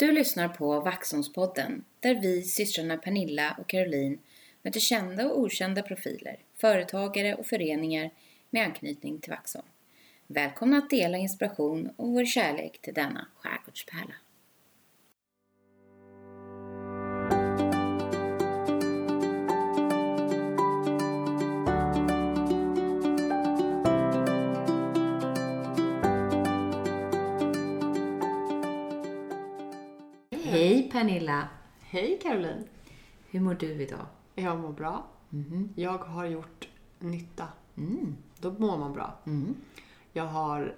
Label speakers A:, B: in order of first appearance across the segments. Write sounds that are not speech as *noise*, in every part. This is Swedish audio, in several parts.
A: Du lyssnar på Vaxholmspodden där vi, systrarna Pernilla och Caroline, möter kända och okända profiler, företagare och föreningar med anknytning till Vaxholm. Välkomna att dela inspiration och vår kärlek till denna skärgårdspärla. Pernilla!
B: Hej Caroline!
A: Hur mår du idag?
B: Jag mår bra. Jag har gjort nytta. Då mår man bra. Jag har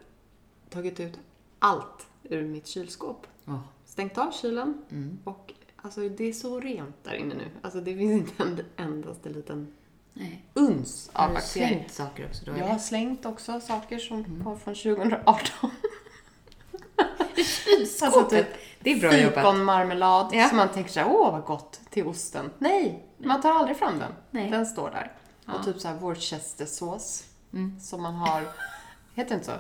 B: tagit ut allt ur mitt kylskåp.
A: Åh,
B: Stängt av kylen. Och alltså, det är så rent där inne nu. Alltså, det finns inte en endaste liten
A: nej.
B: uns
A: Har
B: av
A: du
B: bakterier.
A: slängt saker också då?
B: Jag har slängt också saker som kom från 2018. *laughs*
A: Kylskåpet!
B: Alltså typ
A: det är bra.
B: Fikonmarmelad
A: Ja.
B: som man tänker såhär, åh vad gott till osten. Nej, man tar aldrig fram den.
A: Nej.
B: Den står där.
A: Ja.
B: Och typ såhär worcestersås som man har, *laughs* heter det inte så?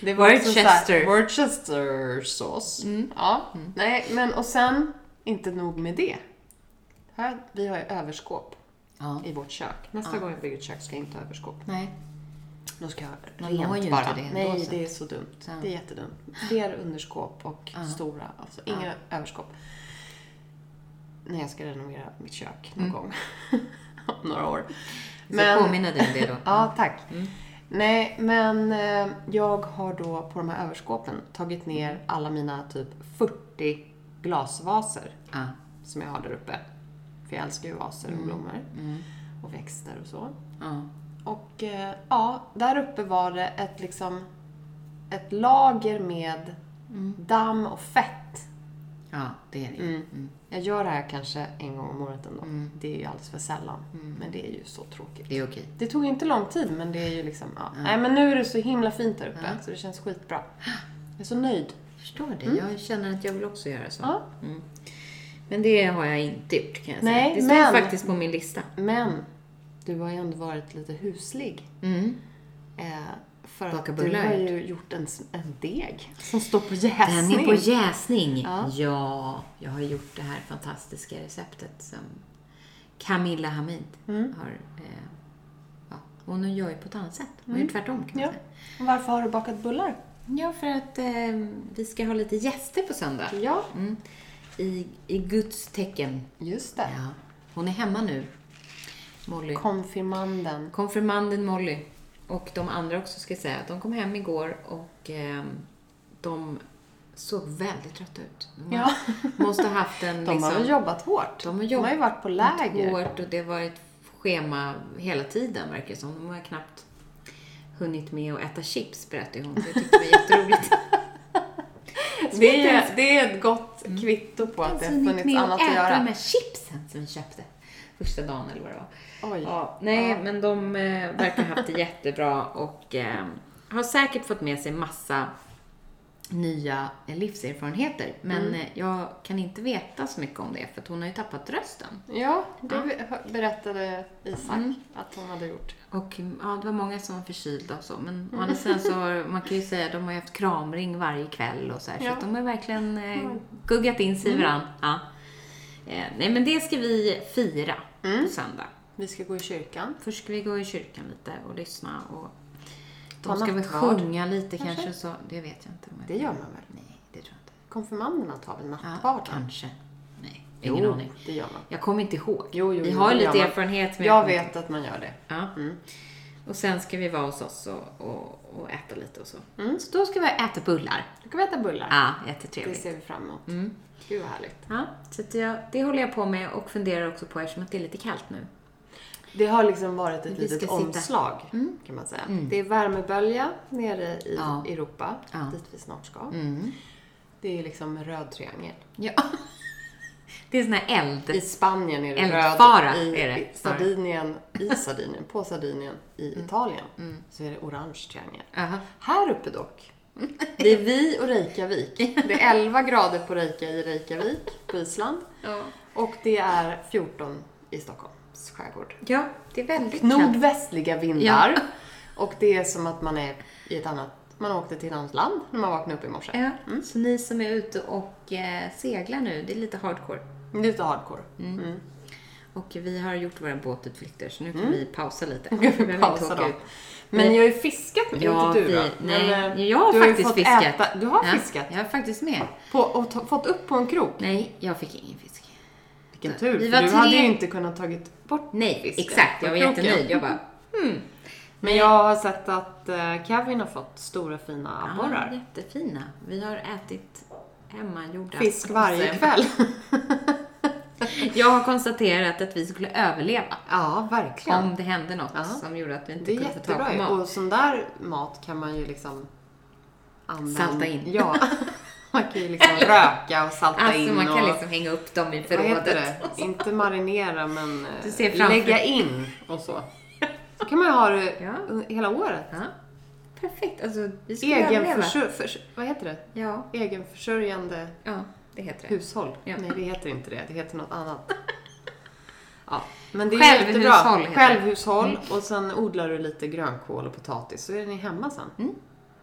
B: *laughs* det
A: Worcester.
B: såhär, Worcestersås. Ja, nej men och sen, inte nog med det. Här, vi har ju överskåp
A: Ja.
B: i vårt kök. Nästa gång jag bygger ett kök ska jag inte ha överskåp.
A: Nej.
B: Då ska jag
A: Man
B: rent
A: har ju
B: bara.
A: inte det
B: Nej,
A: så
B: det är så dumt.
A: Så.
B: Det är jättedumt. Fler underskåp och stora, alltså inga överskåp. När jag ska renovera mitt kök någon gång. *laughs* Om några år.
A: Men... Så påminner dig om det då. *laughs*
B: Ja, tack. Nej, men eh, jag har då på de här överskåpen tagit ner alla mina typ 40 glasvaser
A: Ja.
B: som jag har där uppe. För jag älskar ju vaser och blommor. Och växter och så.
A: Ja.
B: Och eh, ja, där uppe var det ett liksom ett lager med damm och fett.
A: ja, det är det ju. Mm.
B: Jag gör det här kanske en gång om året ändå. Det är ju alldeles för sällan. Men det är ju så tråkigt.
A: Det är okej.
B: Det tog inte lång tid, men det är ju liksom, ja. Nej, men nu är det så himla fint där uppe, så det känns skitbra. Jag är så nöjd.
A: Jag förstår det. Jag känner att jag vill också göra så.
B: Ja.
A: Men det har jag inte gjort kan jag säga.
B: Nej,
A: det står
B: men-
A: faktiskt på min lista.
B: Men, du har ju ändå varit lite huslig.
A: Mm.
B: Eh, för
A: Baka
B: att du har ju gjort en, en deg som står på jäsning.
A: Den är på jäsning.
B: Ja.
A: Ja. jag har gjort det här fantastiska receptet som Camilla Hamid
B: Mm.
A: har... Eh, ja, hon gör ju på ett annat sätt. Hon gör tvärtom kan man
B: Ja.
A: säga.
B: Och Varför har du bakat bullar?
A: Ja, för att eh, vi ska ha lite gäster på söndag.
B: Ja,
A: Mm. I, I Guds tecken.
B: just det.
A: Ja. Hon är hemma nu. Molly.
B: Konfirmanden.
A: Konfirmanden Molly och de andra också ska jag säga. De kom hem igår och eh, de såg väldigt trötta ut. De
B: Ja.
A: måste ha haft en *laughs*
B: De har
A: liksom,
B: väl jobbat hårt?
A: de har jobbat
B: ju varit på läger.
A: hårt och det har varit schema hela tiden verkar det som. De har knappt hunnit med att äta chips berättade hon. Det tyckte vi var jätteroligt. *laughs*
B: Det är, det är ett gott kvitto på att det har funnits
A: med
B: annat
A: att de
B: göra.
A: här chipsen som vi köpte första dagen eller vad det var.
B: Oj.
A: Ja, nej,
B: Ja.
A: men de eh, verkar ha haft det jättebra och eh, har säkert fått med sig massa nya livserfarenheter. Men
B: Mm.
A: eh, jag kan inte veta så mycket om det för att hon har ju tappat rösten.
B: Ja, det berättade Isak att hon hade gjort.
A: Och ja, det var många som var förkylda och så. Men å andra sidan så, *laughs* man kan ju säga att de har ju haft kramring varje kväll och så här. Så
B: Ja.
A: att de har verkligen eh, guggat in sig i varandra. Ja. Eh, nej, men det ska vi fira på söndag.
B: Vi ska gå i kyrkan.
A: Först ska vi gå i kyrkan lite och lyssna och de ska väl sjunga lite kanske. så. Det vet jag inte. om jag-
B: Det gör man väl?
A: Nej, det tror jag inte.
B: Konfirmanderna tar väl
A: Ja,
B: nattvarden?
A: kanske. Nej, ingen
B: jo,
A: aning.
B: det gör man.
A: Jag kommer inte ihåg.
B: Jo, jo,
A: vi har
B: det
A: lite erfarenhet. men
B: Jag
A: kommer
B: vet att man gör det.
A: Ja.
B: Mm.
A: Och sen ska vi vara hos oss och, och, och äta lite och så.
B: Mm.
A: Så då ska vi äta bullar.
B: Då kan vi äta bullar.
A: Ja,
B: Det
A: jättetrevligt.
B: ser vi fram emot.
A: Mm.
B: Gud vad härligt.
A: Ja, så jag, det håller jag på med och funderar också på eftersom att det är lite kallt nu.
B: Det har liksom varit ett
A: Vi
B: litet
A: sitta- Mm.
B: omslag, kan man säga. Det är värmebölja nere i
A: Ja.
B: Europa,
A: Ja.
B: dit vi snart ska.
A: Mm.
B: Det är liksom röd triangel.
A: Ja. *laughs* Det är sån här eld.
B: I Spanien är det
A: Eldfara
B: röd. I,
A: är det.
B: Sardinien, i Sardinien, på Sardinien, i
A: Mm.
B: Italien, så är det orange triangel.
A: Aha.
B: Här uppe dock, det är vi och Reykjavik. Det är 11 grader på Reykja i Reykjavik, på Island.
A: Ja.
B: Och det är 14 i Stockholms skärgård.
A: ja, det är väldigt kallt.
B: Nordvästliga vindar. Och det är som att man är i ett annat Man åkte till någons land när man vaknade upp i morse.
A: Ja, så ni som är ute och eh, seglar nu, det är lite hardcore.
B: Lite hardcore.
A: Och vi har gjort våra båtutflykter, så nu får vi pausa lite. *laughs* Vi behöver inte
B: Pausa
A: åka
B: då.
A: ut.
B: Men ni har ju fiskat mycket,
A: Ja,
B: inte du då?
A: nej,
B: Men,
A: jag har
B: har
A: faktiskt
B: fått
A: fiskat.
B: Äta, du har
A: ja,
B: fiskat?
A: Jag har faktiskt med.
B: På, och fått upp på en krok?
A: Nej, jag fick ingen fisk.
B: Vilken tur,
A: Vi
B: för du
A: tre-
B: hade ju inte kunnat tagit bort
A: Nej,
B: fisken
A: exakt. Jag var
B: kroken.
A: jättenöjd. Jag bara,
B: Men jag har sett att eh, Kevin har fått stora fina
A: ja,
B: abborrar.
A: jättefina. Vi har ätit hemmagjorda
B: Fisk varje kväll. *laughs* *laughs*
A: Jag har konstaterat att vi skulle överleva.
B: ja, verkligen.
A: Om det hände något
B: Ja.
A: som gjorde att vi inte
B: Det är
A: kunde få tag
B: jättebra
A: på
B: ju.
A: mat.
B: Och sån där mat kan man ju liksom använda.
A: Salta in.
B: Ja. *laughs* Man kan ju liksom röka och salta
A: Alltså
B: in
A: man kan
B: och...
A: liksom hänga upp dem i förrådet.
B: det? Inte marinera men eh, lägga in och så. Så kan man ju ha det *laughs*
A: Ja.
B: hela året.
A: Ja. Perfekt. Alltså, vi skulle överleva.
B: Egenförsör... Förs... Vad heter det?
A: Ja,
B: Egenförsörjande
A: ja, det heter det.
B: hushåll.
A: Ja.
B: Nej, det heter inte det. Det heter något annat. *laughs* Ja, men det är
A: Självhushåll
B: jättebra.
A: heter det.
B: Självhushåll. Och sen odlar du lite grönkål och potatis så är ni hemma sen.
A: Mm.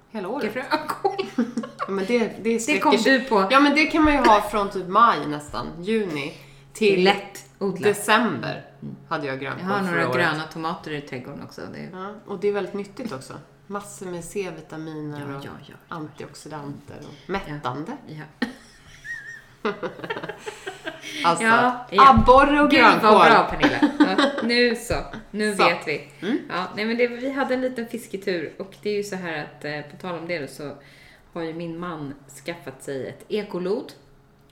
B: Hela året.
A: Grönkål. *laughs*
B: Ja, men det, det,
A: Det kom du på.
B: Ja, men det kan man ju ha från typ maj nästan, juni, till
A: Lätt odlat.
B: december hade jag
A: Jag
B: grönkål
A: har
B: förra
A: några
B: året.
A: gröna tomater i trädgården också. Det...
B: Ja, och det är väldigt nyttigt också. Massor med C-vitaminer
A: Ja,
B: och antioxidanter och mättande.
A: Ja. *laughs*
B: Alltså,
A: Ja, ja.
B: abborre och
A: Gud vad
B: grönkål.
A: bra Pernilla. Ja, nu så. Nu
B: Så.
A: vet vi. Ja, nej, men det, vi hade en liten fisketur och det är ju så här att eh, på tal om det då, så har ju min man skaffat sig ett ekolod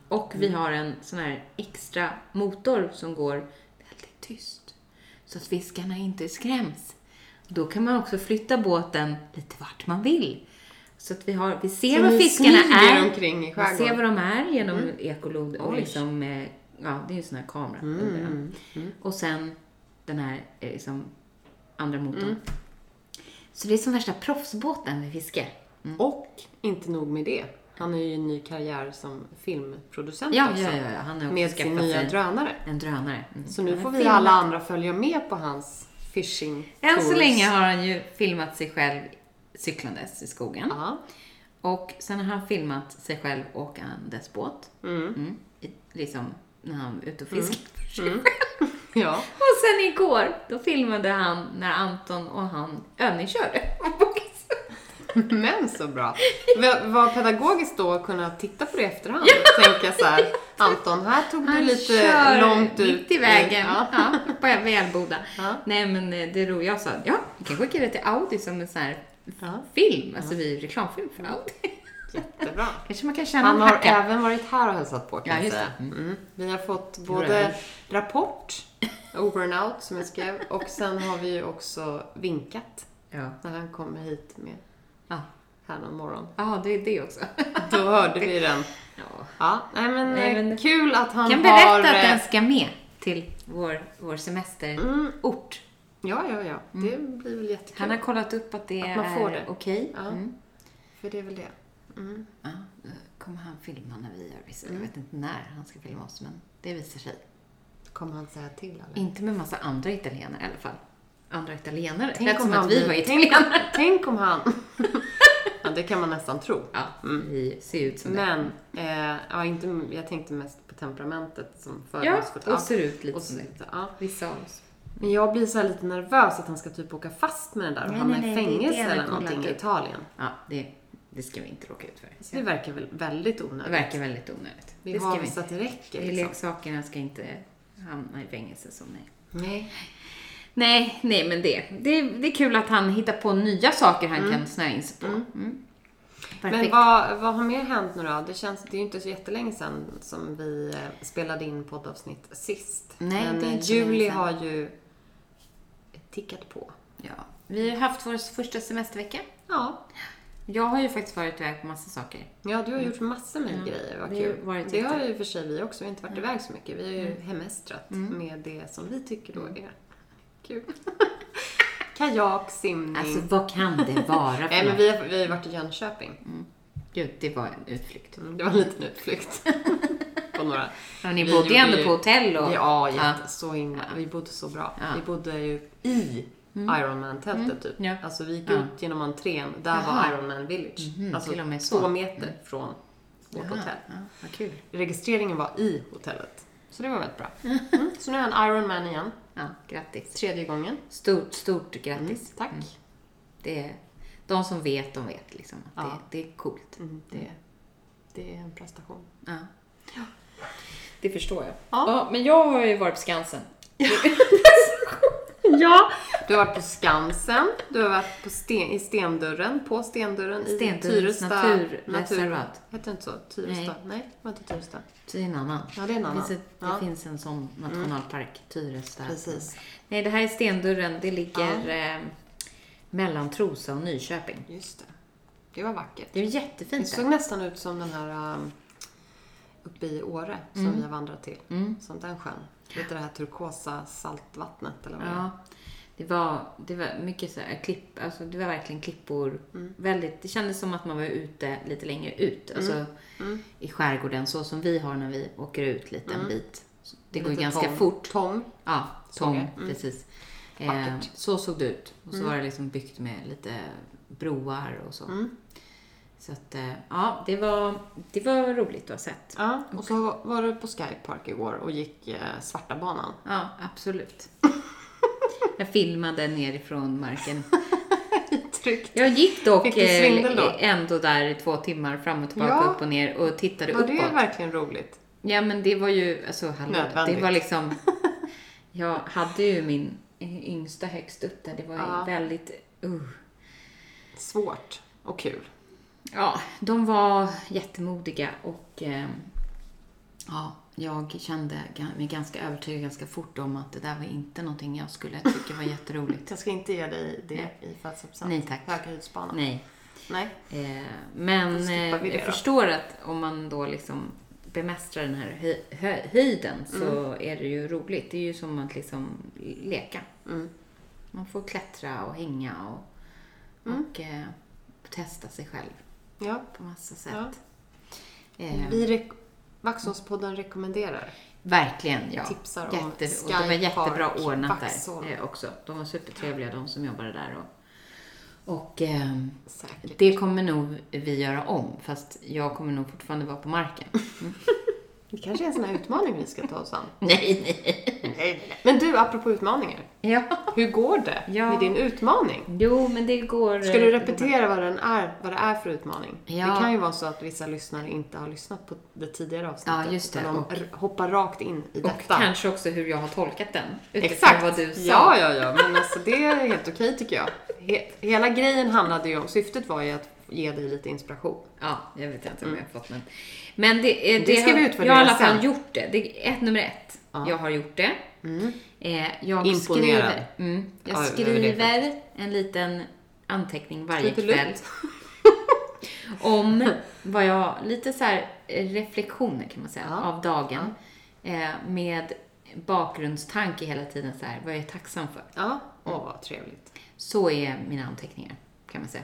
A: och vi har en sån här extra motor som går väldigt tyst så att fiskarna inte skräms. Då kan man också flytta båten lite vart man vill. Så att vi, har, vi ser
B: Så ni
A: fiskarna är.
B: omkring i
A: Vi
B: skärgården?
A: ser var de är genom ekolod och
B: Oj.
A: liksom, eh, ja det är ju en sån här kamera under den. Och sen den här eh, liksom, andra motorn. Så det är som värsta proffsbåten med fiske.
B: Och inte nog med det. Han är ju en ny karriär som filmproducent
A: Ja,
B: också.
A: ja, ja, ja. Han har
B: Med sin nya
A: sig
B: drönare.
A: en drönare. Mm.
B: Så nu får
A: har
B: vi
A: filmat-
B: alla andra följa med på hans fishing
A: Än så länge har han ju filmat sig själv cyklandes i skogen.
B: Ja.
A: Och sen har han filmat sig själv åkandes båt. Mm. I- Liksom när han är ute och fiskar för sig själv. *laughs*
B: ja.
A: Och sen igår, då filmade han när Anton och han övningskörde.
B: Men så bra. Va- Var pedagogiskt då att kunna titta på det i efterhand och tänka så här, Anton, här tog du
A: Han
B: lite långt ut.
A: mitt i vägen.
B: Ja.
A: Ja. på Välboda.
B: Ja.
A: Nej men eh, det roliga, jag sa, ja, vi kan skicka det till Audi som en sån här
B: Ja.
A: film, alltså vi reklamfilm för Audi. *laughs*
B: Jättebra.
A: Kanske man kan tjäna
B: Han har
A: hacka.
B: även varit här och hälsat på kan
A: Ja,
B: jag säga.
A: det.
B: Mm. Vi har fått både rapport, over and out som jag skrev, och sen har vi ju också vinkat
A: Ja.
B: när han kommer hit med
A: Ja.
B: här någon morgon.
A: ja, det är det också. *laughs*
B: Då hörde vi den.
A: Ja.
B: Ja, nej men,
A: Nej, men-
B: kul att han
A: kan
B: har...
A: berätta att
B: eh,
A: den ska med till vår, vår semesterort.
B: Ja, ja, ja. Det blir väl jättekul.
A: Han har kollat upp att det
B: Att man får
A: är okej.
B: Ja.
A: Mm.
B: För det är väl det. Mm.
A: Ja, då kommer han filma när vi gör vissa. Jag vet inte när han ska filma oss, men det visar sig.
B: Kommer han säga till eller?
A: Inte med massa andra italienare i alla fall. Andra italienare.
B: Tänk
A: Lät
B: om
A: som
B: han
A: att vi var italienare. *laughs*
B: tänk om han... *laughs* ja, det kan man nästan tro.
A: Ja, vi ser ut som det.
B: Men, eh, ja, inte, jag tänkte mest på temperamentet som
A: Ja,
B: fördomsfullt.
A: och ser ut lite
B: och
A: som det.
B: ja.
A: Vissa av oss.
B: Men jag blir så här lite nervös att han ska typ åka fast med den där och
A: Nej,
B: hamna i
A: det det
B: fängelse eller någonting i. Italien.
A: Ja, det, det ska vi inte råka ut för.
B: Så det verkar väl väldigt
A: Det
B: onödigt.
A: verkar väldigt onödigt.
B: Vi
A: det
B: har
A: ska vi
B: så
A: inte.
B: att det räcker liksom.
A: Leksakerna ska inte hamna i fängelse som nej.
B: Nej.
A: Nej, nej men det. det. Det är kul att han hittar på nya saker han kan snöa in sig på. Mm.
B: Men
A: Perfekt.
B: vad, vad har mer hänt nu då? Det känns, det är ju inte så jättelänge sedan som vi eh, spelade in poddavsnitt sist.
A: Nej,
B: Men
A: det är inte
B: juli har ju tickat på.
A: Ja. Vi har haft vår första semestervecka.
B: Ja.
A: Jag har ju faktiskt varit iväg på massa saker.
B: Ja, du har gjort massor med grejer. Vad
A: det har
B: kul.
A: varit
B: det har ju för sig vi också. Vi har inte varit iväg så mycket. Vi har ju hemestrat med det som vi tycker då är kul. *laughs* Kajak, simning.
A: Alltså vad kan det vara för
B: Nej, men vi har, vi har varit i Jönköping.
A: Gud, det var en utflykt.
B: Mm, Det var en liten utflykt. *laughs* på några.
A: Ja, ni bodde ju ändå på hotell och...
B: Ja, jätte, så himla. Vi bodde så bra.
A: Ja.
B: Vi bodde ju i Ironman-tältet typ.
A: Ja.
B: Alltså vi gick
A: Ja.
B: ut genom entrén, där
A: Jaha.
B: var Ironman Village.
A: Mhm,
B: Alltså.
A: Mm.
B: två meter från vårt
A: Jaha,
B: hotell.
A: Ja, vad kul.
B: Registreringen var i hotellet. Så det var väldigt bra. *laughs* Mm. Så nu är jag en Ironman igen.
A: Ja, grattis.
B: Tredje gången.
A: Stort, stort grattis.
B: Mm, tack.
A: Mm. Det är, de som vet, de vet liksom. Att
B: Ja.
A: det, det är coolt.
B: Mm, det, det är en prestation.
A: Ja. Det förstår jag.
B: Ja.
A: men jag har ju varit på Skansen. *laughs*
B: Ja, du har varit på Skansen, du har varit på sten, i Stendörren, på Stendörren i
A: Stendörrens
B: Tyresta
A: naturreservat.
B: Heter det inte så? Tyresta? Nej, det var inte Tyresta.
A: Det är en annan.
B: Ja, det är en
A: Det,
B: annan.
A: finns, ett, det
B: Ja.
A: finns en sån nationalpark, Tyresta.
B: Precis.
A: Nej, det här är Stendörren. Det ligger eh, mellan Trosa och Nyköping.
B: Just det. Det var vackert.
A: Det är
B: Det
A: jättefint
B: såg
A: där.
B: nästan ut som den här um, uppe i Åre som vi har vandrat till.
A: Mm.
B: Som den sjön. Lite det här turkosa saltvattnet eller vad det är.
A: Ja, det var, det var mycket så här klipp, alltså det var verkligen klippor.
B: Mm.
A: Väldigt, det kändes som att man var ute lite längre ut, alltså
B: Mm.
A: i skärgården, så som vi har när vi åker ut lite en bit. Det går
B: Lite
A: ganska
B: tång.
A: fort.
B: Tång.
A: Ja, tång.
B: Mm.
A: precis. Eh.
B: Mm.
A: så såg det ut. Och så var det liksom byggt med lite broar och så. Så att, eh, ja, det var, det var roligt att ha sett.
B: Ja, och så var du på Skypark igår och gick eh, Svarta banan.
A: Ja, absolut. *laughs* Jag filmade nerifrån marken.
B: Tryggt.
A: Jag gick dock eh, ändå där i två timmar fram och tillbaka,
B: Ja.
A: upp och ner och tittade
B: Var
A: uppåt.
B: det verkligen roligt?
A: Ja, men det var ju, alltså hallå,
B: Nödvändigt.
A: det var liksom, *laughs* jag hade ju min yngsta högst upp där. Det var ju
B: Ja.
A: väldigt, uh.
B: Svårt och kul.
A: Ja, de var jättemodiga och eh, ja, jag kände mig ganska övertygad ganska fort om att det där var inte någonting jag skulle tycka var jätteroligt. *laughs*
B: Jag ska inte ge dig det
A: Nej.
B: i födelsedagspresent.
A: Nej, tack.
B: Höghöjdsbana.
A: Nej.
B: Nej.
A: Eh, men eh, jag förstår att om man då liksom bemästrar den här hö hö höjden så
B: Mm.
A: är det ju roligt. Det är ju som att liksom leka.
B: Mm.
A: Man får klättra och hänga och,
B: Mm.
A: och eh, testa sig själv
B: Ja.
A: på massa sätt.
B: Ja.
A: Eh,
B: Vi rek- Vaxholmspodden rekommenderar.
A: Verkligen, ja.
B: Tipsar om
A: Jätte, och var
B: Sky
A: jättebra
B: Park,
A: ordnat
B: Vaxholm.
A: där eh, också. De var supertrevliga de som jobbade där. Och, och
B: Säkert.
A: det kommer nog vi göra om, fast jag kommer nog fortfarande vara på marken. *laughs*
B: Det kanske är en sån här utmaning vi ska ta oss an. *laughs*
A: nej, nej.
B: Nej, Men du, apropå utmaningar.
A: Ja.
B: Hur går det
A: Ja.
B: med din utmaning?
A: Jo, men det går...
B: Ska du repetera vad, den är, vad det är för utmaning?
A: Ja.
B: Det kan ju vara så att vissa lyssnare inte har lyssnat på det tidigare avsnittet.
A: Ja, just det.
B: de
A: Och-
B: hoppar rakt in i
A: Och
B: detta.
A: kanske också hur jag har tolkat den. Utifrån
B: Exakt.
A: vad du sa.
B: Ja, ja, ja. Men alltså det är helt okej tycker jag. He- hela grejen handlade ju om, syftet var ju att ge dig lite inspiration.
A: Ja, jag vet inte om jag har fått men. Men det, eh,
B: Det ska
A: har,
B: vi utvärdera
A: Jag har i alla fall gjort det. Det är ett nummer ett.
B: Ja.
A: Jag har gjort det. Eh, jag
B: Imponerad.
A: skriver, mm, jag
B: Ja, det
A: skriver en liten anteckning varje
B: Lite
A: kväll. *laughs* om vad jag, lite så här eh, reflektioner kan man säga,
B: Ja.
A: av dagen. Eh, med bakgrundstanke hela tiden så här, vad jag är tacksam för.
B: Ja, åh vad trevligt.
A: Så är mina anteckningar, kan man säga.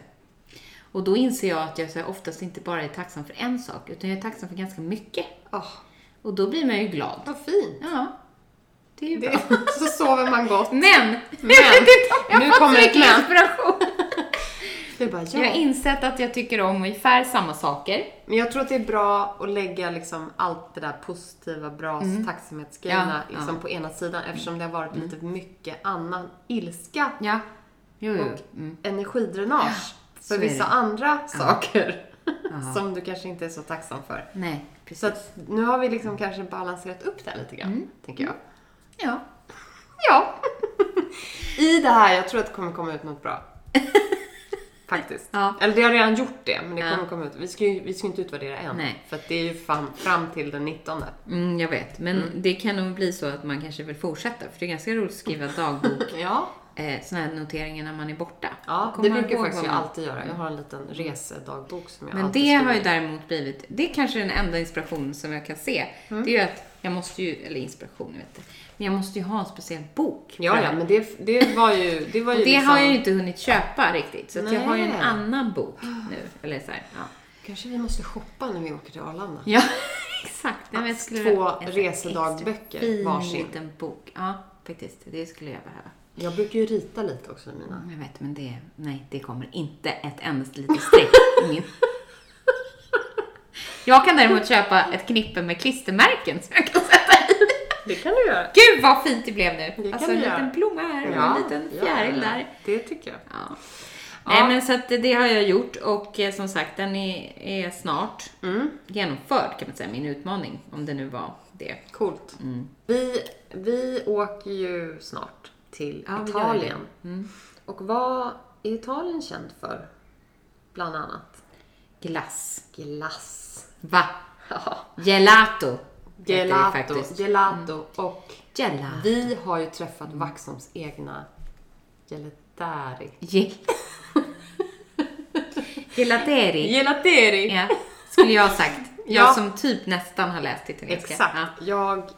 A: Och då inser jag att jag så här, oftast inte bara är tacksam för en sak, utan jag är tacksam för ganska mycket.
B: Åh,
A: Och då blir man ju glad.
B: vad fint.
A: Ja, det är ju
B: Det,
A: bra. *laughs*
B: så sover man gott.
A: Men!
B: Men, *laughs*
A: jag
B: nu kommer ett men.
A: inspiration. *laughs*
B: Du bara,
A: Jag har
B: ja.
A: insett att jag tycker om ungefär samma saker.
B: Men jag tror att det är bra att lägga liksom allt det där positiva, bra tacksamhetsgrejerna
A: Ja,
B: liksom
A: ja.
B: på ena sidan eftersom det har varit lite mycket annan ilska
A: Ja. Jo, jo.
B: och
A: Mm.
B: energidränage för vissa andra saker
A: Ja. *laughs*
B: som du kanske inte är så tacksam för.
A: Nej, precis.
B: Så att nu har vi liksom kanske balanserat upp det här lite grann, tänker jag.
A: Ja.
B: Ja. *laughs* I det här, jag tror att det kommer komma ut något bra. *laughs* Faktiskt.
A: Ja.
B: Eller det har redan gjort det, men det
A: Ja.
B: kommer komma ut. Vi ska ju vi ska inte utvärdera än.
A: Nej.
B: För att det är ju fram, fram till den 19.
A: Mm, jag vet. Men det kan nog bli så att man kanske vill fortsätta. För det är ganska roligt att skriva dagbok.
B: Ja.
A: Eh, såna här noteringar när man är borta.
B: Ja, det brukar jag faktiskt jag alltid göra. Jag har en liten resedagbok som jag
A: Men
B: alltid
A: det har ju däremot blivit, det är kanske den enda inspiration som jag kan se.
B: Mm.
A: Det är ju att jag måste ju, eller inspiration, vet inte. Men jag måste ju ha en speciell bok.
B: Ja, ja, men det, det var ju... Det, var ju
A: det
B: liksom,
A: har jag ju inte hunnit köpa riktigt. Så jag har ju en annan bok nu. Eller så här, ja.
B: Kanske vi måste shoppa när vi åker till Arlanda.
A: Ja, *laughs* exakt. Nej,
B: Två resedagböcker,
A: extra fin
B: varsin.
A: liten bok. Ja, faktiskt. Det skulle jag behöva.
B: Jag brukar ju rita lite också i mina.
A: Jag vet, men det, nej, det kommer inte ett endaste litet streck i min. Jag kan däremot köpa ett knippe med klistermärken som jag kan sätta i.
B: Det kan du göra.
A: Gud vad fint det blev nu!
B: kan
A: alltså en
B: göra.
A: liten blomma här och en liten fjäril där.
B: Det tycker jag.
A: Ja.
B: Ja.
A: Nej men så att det har jag gjort och eh, som sagt den är, är snart
B: Mm.
A: genomförd kan man säga, min utmaning. Om det nu var det.
B: Coolt.
A: Mm.
B: Vi, vi åker ju snart till
A: Ja,
B: Italien.
A: Mm.
B: Och vad är Italien känd för? Bland annat
A: Glass.
B: glass.
A: Va?
B: Ja.
A: Gelato.
B: Gelato, gelato och
A: Gelato.
B: vi har ju träffat Vaxholms egna gelatari.
A: Ge- Gelateri.
B: Gelateri!
A: Ja, skulle jag ha sagt. Jag
B: Ja.
A: som typ nästan har läst italienska.
B: Exakt. Jag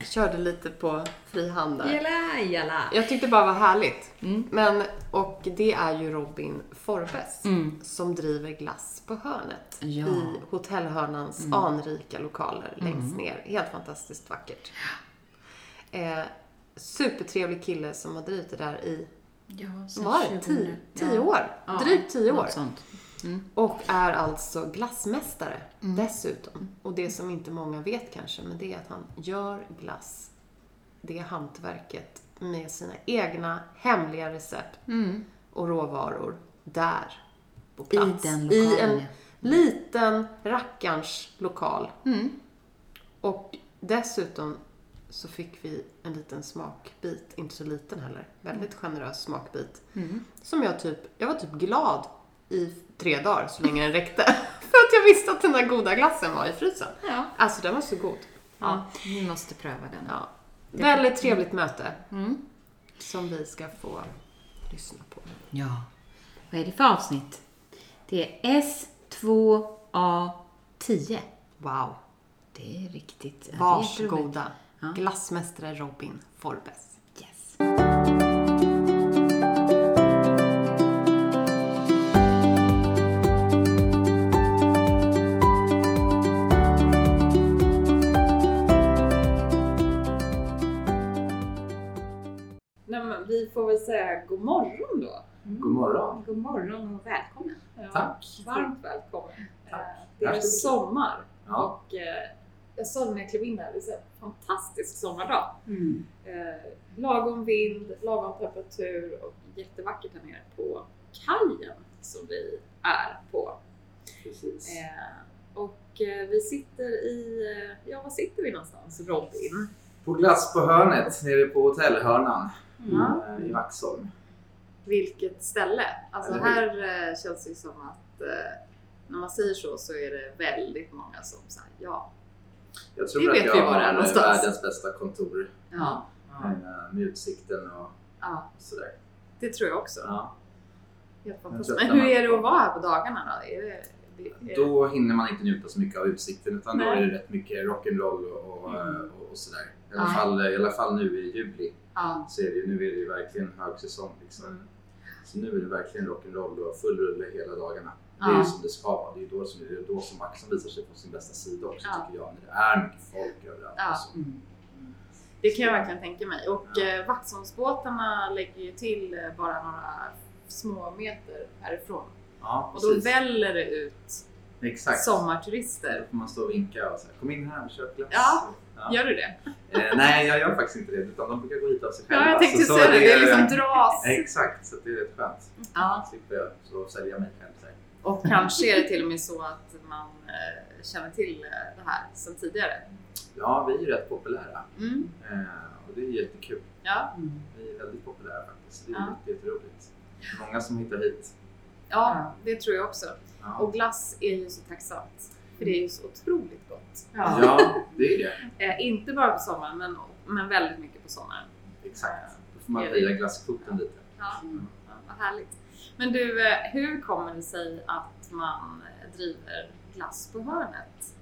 B: körde lite på fri hand där.
A: Jalla, jalla.
B: Jag tyckte bara det var härligt.
A: Mm.
B: Men, och det är ju Robin Forbes
A: Mm.
B: som driver glass på hörnet
A: Ja.
B: i hotellhörnans anrika lokaler längst ner. Helt fantastiskt vackert. Eh, supertrevlig kille som har drivit det där i,
A: Ja,
B: var det,
A: 20.
B: tio, tio år?
A: Ja,
B: Drygt tio år.
A: något sånt. Mm.
B: Och är alltså glassmästare dessutom. Och det som inte många vet kanske, men det är att han gör glass, det hantverket, med sina egna hemliga recept
A: Mm.
B: och råvaror där. På plats.
A: den
B: I
A: lokalen,
B: en
A: ja.
B: liten rackarns lokal.
A: Mm.
B: Och dessutom så fick vi en liten smakbit, inte så liten heller, väldigt generös smakbit.
A: Mm.
B: Som jag typ, jag var typ glad i tre dagar så länge den räckte. *laughs* För att jag visste att den där goda glassen var i frysen.
A: Ja.
B: Alltså den var så god.
A: ja, ni måste pröva den.
B: Ja. Väldigt trevligt möte
A: Mm.
B: som vi ska få lyssna på.
A: Ja. Vad är det för avsnitt? Det är S2A10.
B: Wow.
A: Det är riktigt.
B: Varsågoda.
A: Ja.
B: Glassmästare Robin Forbes.
C: Vi får väl säga god morgon då.
D: God morgon.
C: God morgon och välkommen. Ja,
D: Tack.
C: Varmt välkommen.
D: Tack.
C: Eh, Det är sommar
D: Ja.
C: och eh, jag sa det när jag klev in här, det är här fantastisk sommardag. Eh, lagom vind, lagom temperatur och jättevackert här nere på kajen som vi är på.
D: Precis.
C: Och vi sitter i, ja var sitter vi någonstans Robin?
D: På Glass på hörnet nere på hotellhörnan Eh, i Vaxholm.
C: Vilket ställe! Alltså här eh, känns det som att eh, när man säger så så är det väldigt många som säger ja.
D: Jag tror
C: Vi
D: att
C: vet
D: jag
C: ju var det är
D: har världens bästa kontor
C: Ja,
D: eh, med utsikten och
C: ja
D: sådär.
C: det tror jag också.
D: Ja. Jag
C: Men hur är det att vara här på dagarna då? Är det, det, är,
D: Då hinner man inte njuta så mycket av utsikten utan då
C: Nej.
D: är det rätt mycket rock'n'roll och, och,
C: Mm.
D: och, och sådär. I alla, fall, I alla fall nu i juli
C: ja.
D: så är det ju, nu är det ju verkligen högsäsong. Liksom.
C: Mm.
D: Så nu är det verkligen rock'n'roll och full rulle hela dagarna. Det är ju som det ska vara. Det är då som, det är då som Vaxholm visar sig på sin bästa sida också tycker jag. När det är mycket folk överallt.
C: Ja.
D: och så.
C: Det kan jag verkligen tänka mig. Och
D: Ja.
C: eh, Vaxholmsbåtarna lägger ju till eh, bara några små meter härifrån.
D: Ja,
C: Och då väller det ut
D: Exakt.
C: sommarturister.
D: Då får man stå och vinka och säga kom in här och köp glass.
C: Ja.
D: Ja.
C: Gör du det?
D: Eh, nej, jag gör faktiskt inte det. Utan de brukar gå hit av sig
C: Ja,
D: själva.
C: jag tänkte
D: Så- så
C: säga det. Det är liksom dras.
D: Exakt, så det är rätt skönt.
C: Ja.
D: Slipper jag så sälja mig själv. Så.
C: Och kanske är det till och med så att man eh, känner till eh, det här sedan tidigare.
D: Ja, vi är ju rätt populära.
C: Mm.
D: Eh, och det är jättekul.
C: Ja.
D: Vi är väldigt populära faktiskt. Det är
C: Ja.
D: ja. jätteroligt. Många som hittar hit.
C: ja, det tror jag också.
D: Ja,
C: Och glass är ju så tacksamt. För det är ju så otroligt gott.
D: ja det är det. *laughs*
C: Eh, inte bara på sommaren, men, men väldigt mycket på sommaren.
D: Exakt. Då får man höja glasskvoten lite.
C: Ja, ja, vad härligt. Men du, eh, hur kommer det sig att man eh, driver glass på hörnet?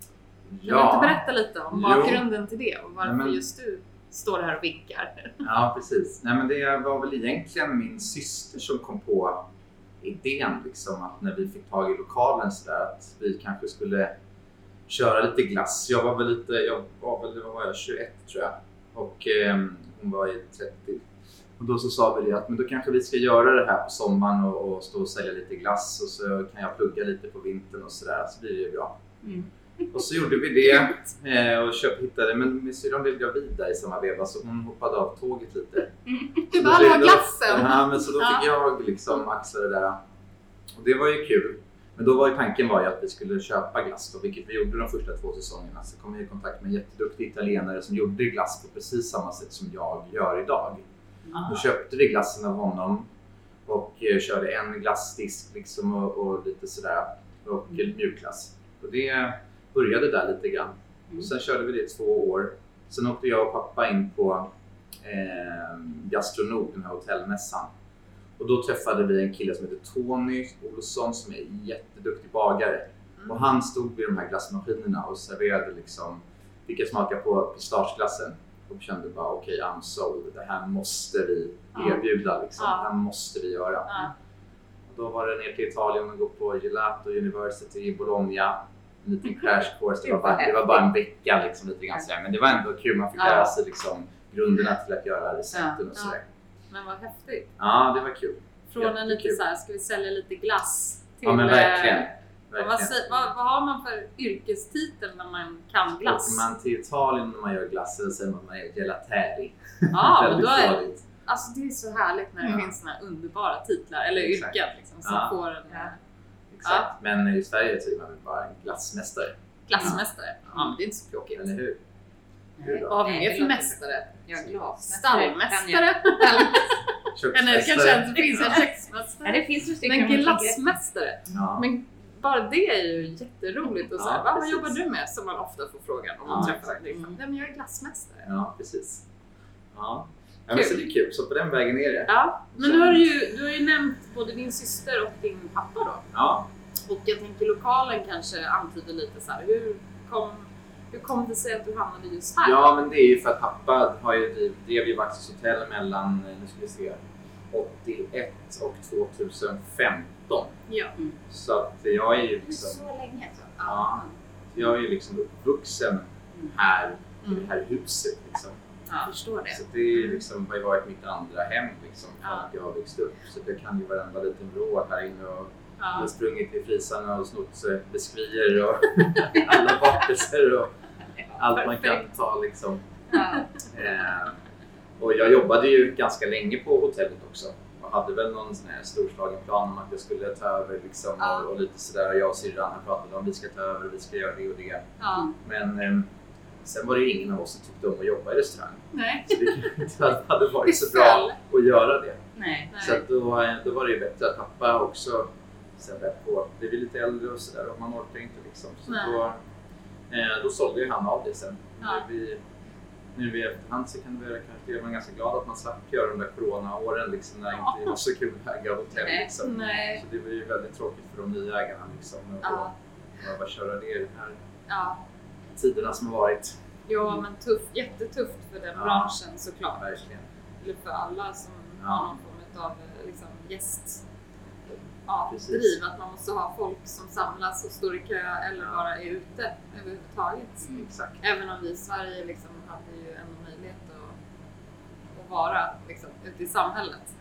C: Kan du inte berätta lite om
D: Jo.
C: bakgrunden till det och varför
D: Nej, men-
C: just du står här och vinkar? *laughs*
D: Ja, precis. Nej, men det var väl egentligen min syster som kom på idén liksom att när vi fick tag i lokalen så där att vi kanske skulle köra lite glass. Jag var väl lite, jag var väl, vad var jag, 21 tror jag och ehm, hon var i 30 Och då så sa vi det att men då kanske vi ska göra det här på sommaren och, och stå och sälja lite glass och så kan jag plugga lite på vintern och sådär så blir det ju bra.
A: Mm.
D: Och så gjorde vi det eh, och köp, hittade, men min syrra blev gravid där i samma veva så hon hoppade av tåget lite.
C: Du
D: Så
C: bara, alla glassen!
D: Ja, men så då fick
C: Ja.
D: jag liksom axla det där. Och det var ju kul. Men då var ju tanken var ju att vi skulle köpa glass då, vilket vi gjorde de första två säsongerna. Så kom jag i kontakt med en jätteduktig italienare som gjorde glass på precis samma sätt som jag gör idag. Då köpte vi glassen av honom och eh, körde en glassdisk liksom och, och lite sådär och mjukglass. Och det började där lite grann. Och sen körde vi det i två år. Sen åkte jag och pappa in på eh, Gastronod, den här hotellmässan. Och då träffade vi en kille som heter Tony Olsson som är en jätteduktig bagare. Och han stod vid de här glassmaskinerna och serverade liksom, fick jag smaka på pistageglassen och kände bara okej, I'm sold. Det här måste vi erbjuda liksom.
C: Ja.
D: Det här måste vi göra.
C: Ja.
D: Och då var det ner till Italien och gå på Gelato University i Bologna. En liten crash course. Det var bara, det var bara en vecka liksom, lite grann sådär. Men det var ändå kul. Man fick lära sig liksom, grunderna till att göra recepten och sådär.
C: Men vad häftigt.
D: Ja, det var kul.
C: Från en lite
D: Jättekul.
C: så här, ska vi sälja lite glass? Till,
D: Ja, men verkligen.
C: eh, Vad,
D: verkligen.
C: säger- vad, vad har man för yrkestitel när man kan glass?
D: Åker man till Italien när man gör glass så säger man att man är gelateri.
C: Ja, *laughs* men då är,
D: fånigt.
C: alltså det är så härligt när det
D: Ja.
C: finns såna här underbara titlar, eller
D: Exakt.
C: yrken liksom, som
D: Ja.
C: får en
A: Ja.
D: Exakt. Men i Sverige är man bara en glassmästare.
C: glassmästare. Ja. men det är inte så tråkigt.
D: Eller hur?
C: Vad har vi
A: Nej,
C: mer
A: det
C: för mästare?
A: Ja.
C: Stallmästare? Eller det kanske ens finns en
A: Ja,
C: köksmästare?
A: det finns ju stycken.
C: Men glassmästare?
D: Ja.
C: Men bara det är ju jätteroligt att
D: Ja,
C: säga. Vad jobbar du med? Som man ofta får frågan om man
D: Ja,
C: träffar liksom. Ja, men jag är glassmästare.
D: ja, precis. Ja. Ja, men så det är kul. Så på den vägen är det.
C: Ja, men nu har du ju, du har ju nämnt både din syster och din pappa då.
D: Ja.
C: Och jag tänker lokalen kanske antyder lite så här, hur kom, hur kom det sig att du hamnade just här?
D: Ja, men det är ju för att pappa har ju driv, drev ju Vaxhus hotell mellan, eh, nu ska vi se, 81 och 2015.
C: Ja.
D: Så att jag är ju liksom,
A: Så länge så.
D: Ja. jag är ju liksom uppvuxen här i
C: Mm.
D: det här huset liksom.
C: Jag förstår det.
D: Så det är ju liksom, har ju varit mitt andra hem liksom,
C: Ja.
D: att jag har växt upp. Så det kan ju varenda liten vrå här inne och jag har
C: Ja.
D: sprungit i frisarna och snott biskvier och *laughs* alla bakelser och allt man kan ta liksom. *laughs* Eh, och jag jobbade ju ganska länge på hotellet också och hade väl någon sån här storslagen plan om att jag skulle ta över liksom
C: Ja.
D: och, och lite sådär. Och jag och syrran pratat om att vi ska ta över, vi ska göra det och det.
C: Ja.
D: Men eh, sen var det ju ingen av oss som tyckte om att jobba i restaurang.
C: Nej.
D: Så det *laughs* hade varit så bra att göra det.
A: Nej.
C: Nej.
D: Så då, eh, då var det ju bättre att pappa också sen på, blev vi lite äldre och sådär och man orkar inte liksom. Så
C: Nej.
D: då, då sålde ju han av det sen.
C: Ja.
D: Nu, vi, nu i efterhand så kan det väl kanske man ganska glad att man slapp göra de där coronaåren liksom när det
C: Ja.
D: inte var så kul att äga hotell liksom.
C: Nej.
D: Så det var ju väldigt tråkigt för de nya ägarna liksom. Och,
C: Ja.
D: bara köra det i de här
C: Ja.
D: tiderna som har varit.
C: ja, men tuff, jättetufft för den
D: Ja.
C: branschen såklart.
D: Verkligen.
C: Eller för alla som
D: Ja.
C: har någon form av eh, liksom, gäst ja, driv. Att man måste ha folk som samlas och står i kö eller
D: Ja.
C: bara är ute överhuvudtaget.
D: Exakt.
C: Även om vi i Sverige liksom hade ju ändå möjlighet att, att vara liksom, ute i samhället.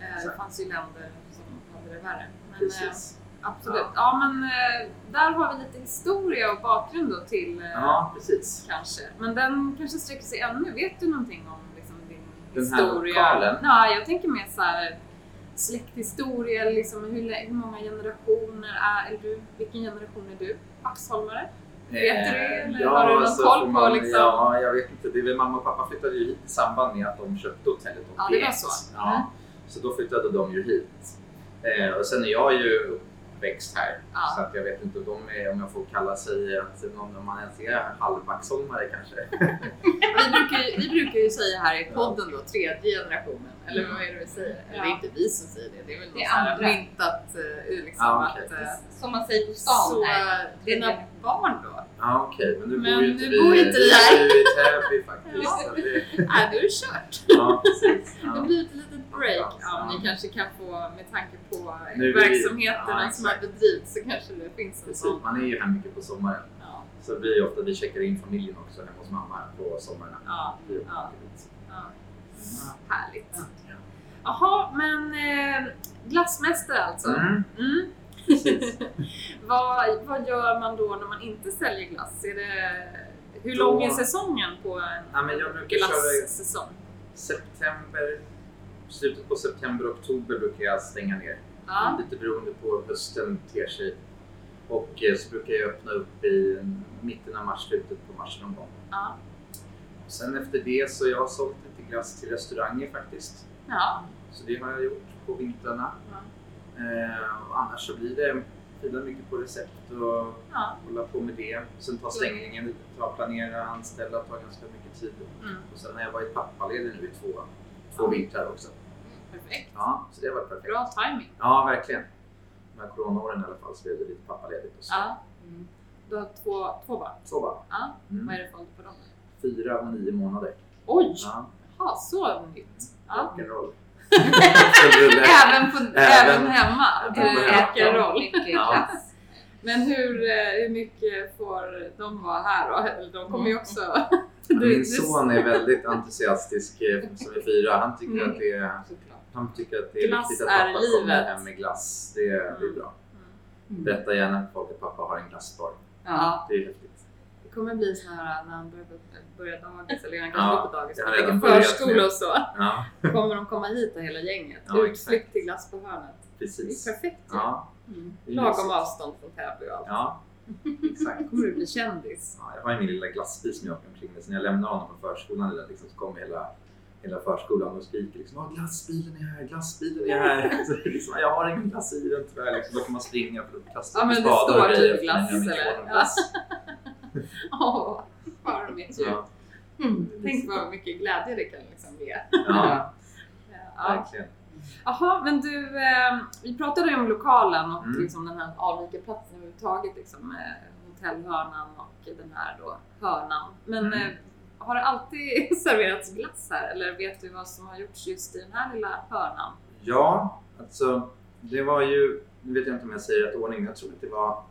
C: Eh, Det fanns ju länder som hade det värre. Men, eh, absolut. Ja. men eh, där har vi lite historia och bakgrund då till eh,
D: Ja, precis.
C: kanske. Men den kanske sträcker sig ännu. Vet du någonting om liksom, din
D: Den här
C: historia?
D: lokalen?
C: Nej, jag tänker mer så här släkthistoria, liksom, hur, hur många generationer är, är du? Vilken generation är du? Vaxholmare? Vet du det, eller har du någon
D: alltså,
C: koll på liksom-
D: Ja, jag vet inte. Det är mamma och pappa flyttade ju hit i samband med att de köpte hotellet 81.
C: Ja, det var så.
D: Ja,
C: Mm.
D: Så då flyttade de ju hit. Eh, och sen är jag ju uppväxt här.
C: Ja.
D: Så att jag vet inte om, de är, om jag får kalla sig att någon, om man ens är halvvaxholmare kanske. *laughs*
C: Vi brukar, ju, vi brukar ju säga här i podden då, tredje generationen. Eller vad är det vi säger? Eller
A: Ja.
C: det är inte vi som säger det, det är väl
A: Det
C: något
A: är andra.
C: myntat liksom
D: Ja, okej.
C: att... eh,
A: Som man säger på stan
C: så
A: här.
C: eh, dina barn då?
D: Ja okej, men nu
C: Men
D: bor ju inte vi,
C: bor inte vi här.
D: Vi bor i Täby faktiskt.
C: Ja.
D: Det, *laughs*
C: Nej, nu är det kört.
D: ja, precis. *laughs*
C: Det
D: Ja.
C: blir ett litet break. Ja,
D: Ja.
C: Ni kanske kan få, med tanke på
D: Nu är vi-
C: verksamheterna
D: ja,
C: som har bedrivits, så kanske det finns en
D: Precis,
C: sån.
D: man är ju här mycket på sommaren.
C: Ja,
D: Så ju ofta, vi checkar in familjen också hemma hos mamma på sommarna.
C: ja,
D: Vi
C: Ja. Ja. Härligt. Jaha, men eh, glassmästare alltså.
D: Mm,
C: Mm. *laughs* vad, vad gör man då när man inte säljer glass? Är det, hur
D: Då-
C: lång är säsongen på en
D: Ja, men jag brukar köra
C: glassäsong?
D: september, slutet på september, oktober brukar jag stänga ner.
C: Ja.
D: Lite beroende på hur hösten ter sig. Och eh, så brukar jag öppna upp i mitten av mars, slutet på mars någon gång.
C: Ja.
D: Sen efter det så jag har sålt lite glass till restauranger faktiskt.
C: ja.
D: Så det har jag gjort på vintrarna.
C: Ja.
D: Eh, och annars så blir det fila mycket på recept och
C: ja.
D: hålla på med det. Sen tar stängningen lite, ta planera, anställa, tar ganska mycket tid.
C: Mm.
D: Och sen har jag varit pappaledig nu i två, två vintrar också.
C: Perfekt.
D: Ja, så det har varit perfekt.
C: Bra timing.
D: Ja, verkligen. De här coronaåren i alla fall så blev det lite pappaledigt. Och så.
C: Ja. Du har två, två barn?
D: Så bara.
C: Ja.
D: Mm.
C: Vad är det för ålder på dem?
D: Fyra och nio månader.
C: Oj!
D: Ja,
C: Jaha, så nytt. Ja.
D: rock'n'roll. *laughs*
C: Även, på, även,
D: Även-
C: hemma? Rock'n'roll?
D: Ja.
C: Men hur, eh, hur mycket får de vara här då? De kommer ju också... *laughs*
D: Min son är väldigt entusiastisk eh, som är fyra. Han tycker
C: Mm.
D: att det är, han tycker att det är
C: Glass
D: viktigt att pappa kommer hem med glass. Det, är- det är bra.
A: Mm.
D: Berätta gärna för folk att pappa har en glassbar.
A: Ja.
D: Det är häftigt.
C: Det kommer bli så här när han börjar, börjar dagis, eller han
D: Ja,
C: kanske går på dagis,
D: det
C: och tänker
D: börjat
C: förskola och så.
D: Ja, *laughs*
C: kommer de komma hit och hela gänget.
D: Ja,
C: Utflykt till glass på hörnet. Det
D: precis.
C: är perfekt ju.
D: Ja,
C: Mm.
D: det
C: Lagom avstånd från Täby och allt.
D: Ja, exakt.
C: kommer du bli kändis.
D: Ja, jag har ju min lilla glassbil som jag åker omkring med. Så när jag lämnar honom på förskolan eller liksom, så kommer hela, hela förskolan och skriker liksom "Åh, glassbilen är här, glassbilen är här. *laughs* Så det liksom, jag har ingen glass i den tyvärr. Liksom, då kan man springa att kasta
C: Ja, men det
D: spadar och
C: står typ glass, eller? Ja. *laughs* Åh, bara mitt ljud.
D: Ja,
A: Mm.
C: Tänk vad mycket glädje det kan liksom ge.
D: ja, *laughs*
C: Ja.
D: verkligen.
C: Jaha, men du, eh, vi pratade ju om lokalen och
D: Mm.
C: liksom den här anrika platsen överhuvudtaget, liksom, eh, hotellhörnan och den här då hörnan. Men
D: Mm.
C: eh, har det alltid *laughs* serverats glass här eller vet du vad som har gjorts just i den här lilla hörnan?
D: Ja, alltså det var ju, nu vet jag inte om jag säger rätt ordning, jag tror att det var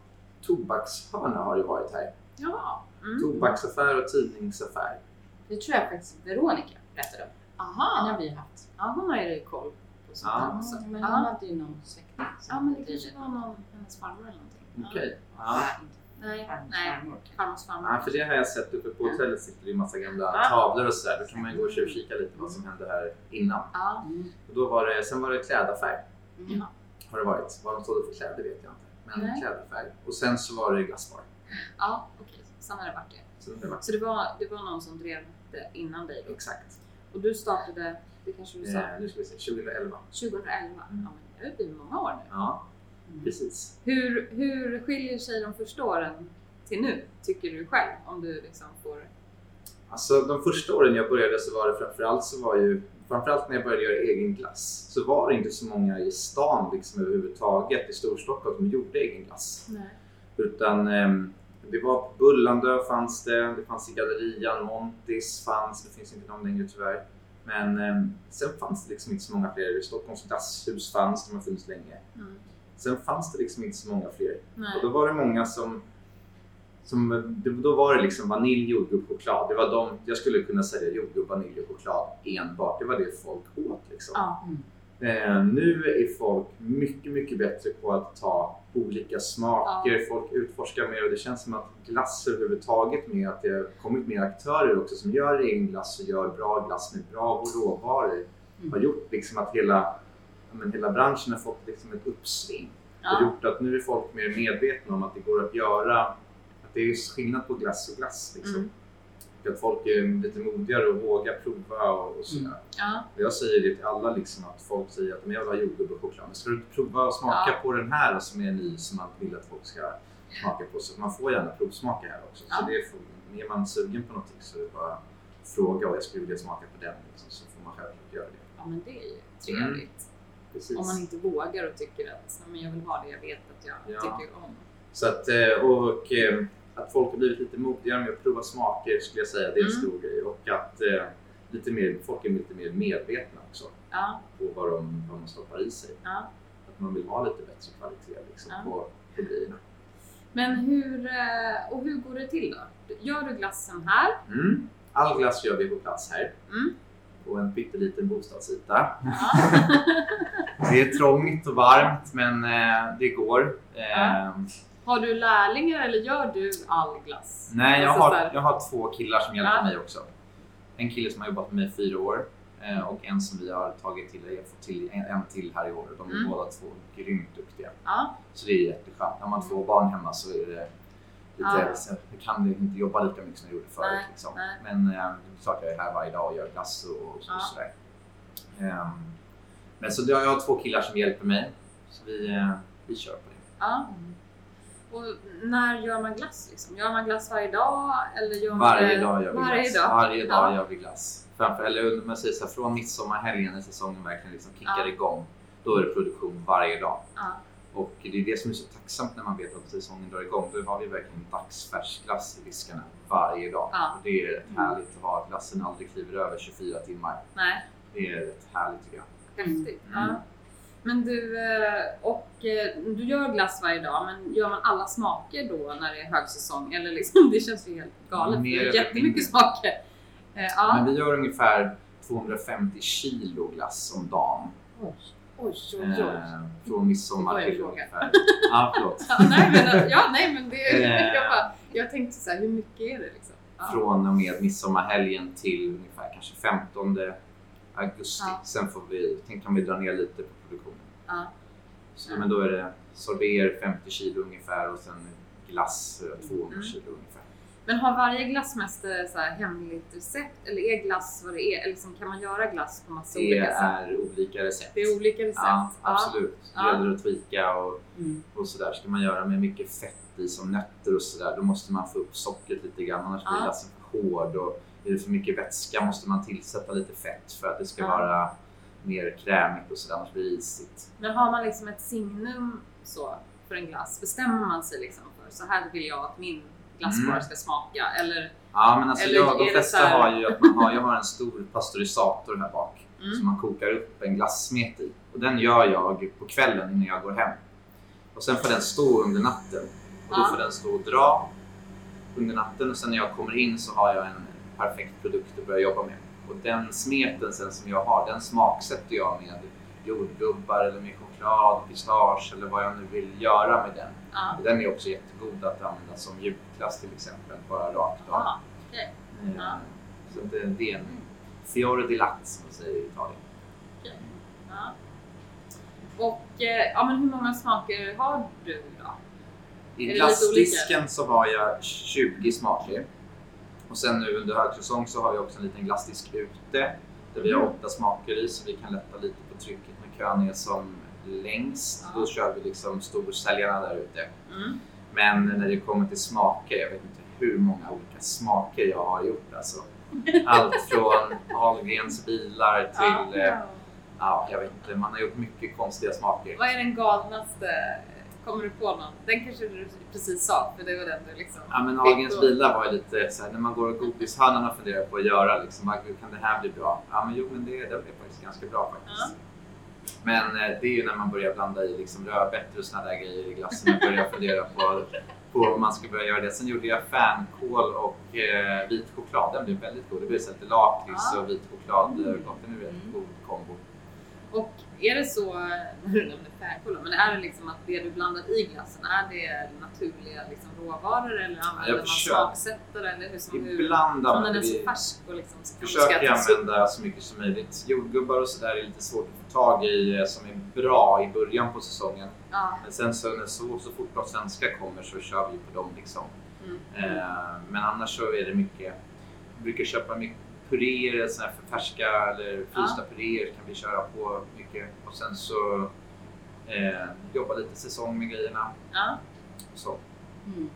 D: tobakshörna har ju varit här.
C: Ja. Mm.
D: Tobaksaffär och tidningsaffär.
A: Det tror jag faktiskt Veronica berättade om. Den har
C: Aha,
A: vi haft.
C: ja, hon har ju koll på sånt
D: Ja.
C: också.
A: Men hon hade ju någon släkting
C: Ja, men det kanske var någon, hennes farmor eller någonting.
D: Okej.
A: Ja,
D: Ja.
C: Nej,
A: farmors
C: nej.
A: farmor.
C: Farmors farmor.
D: Ja, för det har jag sett uppe på hotellet sitter det ju massa gamla
C: Ja.
D: tavlor och sådär. Då kan man ju gå och tjuvkika lite vad som hände här innan.
C: Ja.
A: Mm.
D: Och då var det, sen var det klädaffär.
A: Mm.
D: Har det varit. Vad de stod för kläder vet jag inte. Men
C: Nej.
D: klädaffär. Och sen så var det glassbar.
C: Ja, okej. Sen har det varit det.
D: Så det var
C: det var, någon som drev det innan dig då?
D: exakt.
C: Och du startade, det kanske du sa,
D: Eh, nu ska vi se, 2011.
C: 2011? Ja, men det har ju blivit många år nu.
D: Ja,
A: Mm.
D: precis.
C: Hur, hur skiljer sig de första åren till nu, tycker du själv? Om du liksom får...
D: Alltså de första åren jag började så var det framförallt så var ju Framförallt när jag började göra egen glass så var det inte så många i stan liksom överhuvudtaget i Storstockholm som gjorde egen glass.
C: Nej.
D: Utan ehm, det var på Bullandö fanns det, det fanns i Gallerian, Montis fanns, det finns inte någon längre tyvärr. Men ehm, sen fanns det liksom inte så många fler. Stockholms glasshus fanns, de har funnits länge.
C: Mm.
D: Sen fanns det liksom inte så många fler.
C: Nej.
D: Och då var det många som, som det- då var det liksom vanilj, jordgubb, choklad. Det var de, jag skulle kunna sälja jordgubb, vanilj och choklad enbart. Det var det folk åt liksom.
C: Ja.
D: Eh, nu är folk mycket, mycket bättre på att ta olika smaker. Folk utforskar mer och det känns som att glass överhuvudtaget med att det har kommit mer aktörer också som gör egen glass och gör bra glass med bra råvaror
A: Mm.
D: har gjort liksom att hela, ja, men hela branschen har fått liksom ett uppsving. Det har
C: Ja.
D: gjort att nu är folk mer medvetna om att det går att göra, att det är skillnad på glass och glass. Liksom.
C: Mm.
D: Och Att folk är lite modigare och vågar prova och, och sådär.
A: Mm.
C: Ja.
D: Och Jag säger det till alla, liksom, att folk säger att "Men jag vill ha jordgubb och choklad. Men ska du inte prova och smaka
C: Ja.
D: på den här som är ny som man vill att folk ska smaka på? Så man får gärna provsmaka här också.
C: Ja.
D: Så det är, för- är man sugen på någonting så är det bara fråga och jag skulle vilja smaka på den. Liksom, så får man självklart göra det.
C: ja, men det är ju trevligt.
D: Precis.
C: Om man inte vågar och tycker att "Nej, men jag vill ha det jag vet att jag
D: Ja.
C: tycker om.
D: Så att, eh, och eh, att folk har blivit lite modigare med att prova smaker skulle jag säga, det är en
C: Mm.
D: stor grej. Och att eh, lite mer, folk är lite mer medvetna också
C: Ja.
D: på vad de, vad de stoppar i sig.
C: Ja.
D: Att man vill ha lite bättre kvalitet liksom,
C: Ja.
D: på, på grejerna.
C: Men hur, eh, och hur går det till då? Gör du glassen här?
D: Mm. All glass gör vi på plats här
C: Mm.
D: och en pytteliten bostadsyta. *laughs* det är trångt och varmt men eh, det går. Eh,
C: Har du lärlingar eller gör du all glass?
D: Nej, jag
C: Alltså så
D: har, jag har två killar som hjälper
C: Ja.
D: mig också. En kille som har jobbat med mig i fyra år eh, och en som vi har tagit till, fått till en, till här i år. De är
C: Mm.
D: båda två grymt duktiga.
C: Ja.
D: Så det är jätteskönt. När man har två barn hemma så är det lite,
C: Ja.
D: så jag kan inte jobba lika mycket som jag gjorde förut.
C: Nej,
D: Liksom.
C: nej.
D: Men eh, klart jag är här varje dag och gör glass och, och så,
C: Ja.
D: sådär. Ehm, men så jag har två killar som hjälper mig. Så vi, eh, vi kör på det.
C: ja. Och när gör man glass? Liksom? Gör man glass varje dag? Eller gör man
D: Varje
C: det
D: dag gör vi
C: varje
D: glass.
C: Dag?
D: Varje dag
C: Ja.
D: gör vi glass. Framför, eller man säger så här, från midsommarhelgen när säsongen verkligen liksom kickar
C: Ja.
D: igång. Då är det produktion varje dag.
C: Ja.
D: Och det är det som är så tacksamt när man vet att säsongen drar igång. Då har vi verkligen dagsfärsk glass i diskarna varje dag.
C: Ja.
D: Och det är rätt härligt att ha glassen aldrig kliver över 24 timmar.
C: Nej,
D: Det är rätt härligt tycker jag.
C: häftigt.
D: Mm.
C: Men du, eh, och eh, du gör glass varje dag, men gör man alla smaker då när det är högsäsong? Eller liksom, *laughs* det känns ju helt galet.
D: Mer
C: det är jättemycket smaker. Eh, Ja.
D: Men vi gör ungefär 250 kilo glass om dagen.
C: Oj, oj, oj. oj.
D: Eh, från midsommar till ungefär... Ja, förlåt.
C: Ja, nej, men, ja, nej, men det, jag, bara, jag tänkte så här, hur mycket är det liksom? Ja.
D: från och med midsommarhelgen till ungefär kanske 15 augusti.
C: Ja.
D: Sen får vi, tänk kan vi dra ner lite på produktionen.
C: Ja.
D: Så, Men då är det sorber 50 kilo ungefär och sen glass eh, 200
C: Mm.
D: kilo ungefär.
C: Men har varje glassmästare så här hemligt recept? Eller är glass vad det är? Eller liksom, kan man göra glass på massa
D: Det
C: olika sätt?
D: är olika recept.
C: Det är olika recept?
D: Ja, absolut. Det
C: Ja.
D: gäller att tweaka och,
C: Mm.
D: och sådär. Ska man göra med mycket fett i som nötter och sådär då måste man få upp sockret lite grann annars blir
C: Ja.
D: glassen för hård. Och är det för mycket vätska måste man tillsätta lite fett för att det ska
C: Ja.
D: vara mer krämigt och sådär annars blir det isigt.
C: Men har man liksom ett signum så för en glass? Bestämmer man sig liksom för så här vill jag att min glassbar
D: Mm.
C: ska smaka? Eller?
D: Ja men alltså
C: Eller
D: jag, de flesta
C: här-
D: har ju att man har, jag har en stor pasteurisator här bak
C: Mm.
D: som man kokar upp en glassmet i. Och den gör jag på kvällen innan jag går hem. Och sen får den stå under natten. Och då
C: Ja.
D: får den stå och dra under natten och sen när jag kommer in så har jag en perfekt produkt att börja jobba med. Och den smeten sen som jag har, den smaksätter jag med jordgubbar eller med choklad, pistage eller vad jag nu vill göra med den. Och den är också jättegod att använda som julklass till exempel, bara rakt av.
C: Okej.
D: Eh,
C: Ja.
D: Så det, det är en fiore di latte som man säger i Italien.
C: Ja. Och eh, ja, men hur många smaker har du då?
D: I glassdisken så har jag 20 smaker. Och sen nu under högsäsong så har vi också en liten glassdisk ute där vi har
C: Mm.
D: åtta smaker i så vi kan lätta lite på trycket när kön är som längst.
C: Ja.
D: Då kör vi liksom storsäljarna där ute.
C: Mm.
D: Men när det kommer till smaker, jag vet inte hur många olika smaker jag har gjort alltså. *laughs* Allt från Ahlgrens bilar till, eh, ja jag vet inte, man har gjort mycket konstiga smaker.
C: Vad är den galnaste? Kommer du på någon? Den kanske du precis sa, för det var den du liksom...
D: Ja men Ahlgrens bilar var ju lite såhär, när man går och godishörnan och funderar på att göra liksom, vad kan det här bli bra? Ja men jo men det, det blev faktiskt ganska bra faktiskt. Men eh, det är ju när man börjar blanda i liksom rödbetor och såna där grejer i glassen och börjar *laughs* fundera på, på om man ska börja göra det. Sen gjorde jag fänkål och eh, vit choklad. Den blev väldigt god. Det blev lite lakrits
C: Ja.
D: och vit choklad.
C: Mm.
D: Mm. Det är en god kombo.
C: Och är det så, när du nämnde fänkål, men är det liksom att det du blandar i glassen, är det naturliga liksom råvaror eller använder man smaksättare? Eller hur som hur,
D: Ibland
C: den är
D: använder
C: så
D: vi...
C: färsk och liksom ska
D: försöker jag använda så mycket som möjligt. Jordgubbar och sådär är lite svårt att få tag i eh, som är bra i början på säsongen.
C: Ja.
D: Men sen så, när så, så fort de svenska kommer så kör vi på dem liksom.
C: Mm.
D: Eh, men annars så är det mycket, vi brukar köpa mycket puréer, såna här för färska eller frysta puréer kan vi köra på mycket. Och sen så eh, jobba lite säsong med grejerna.
C: Ja.
D: Så.
A: Mm.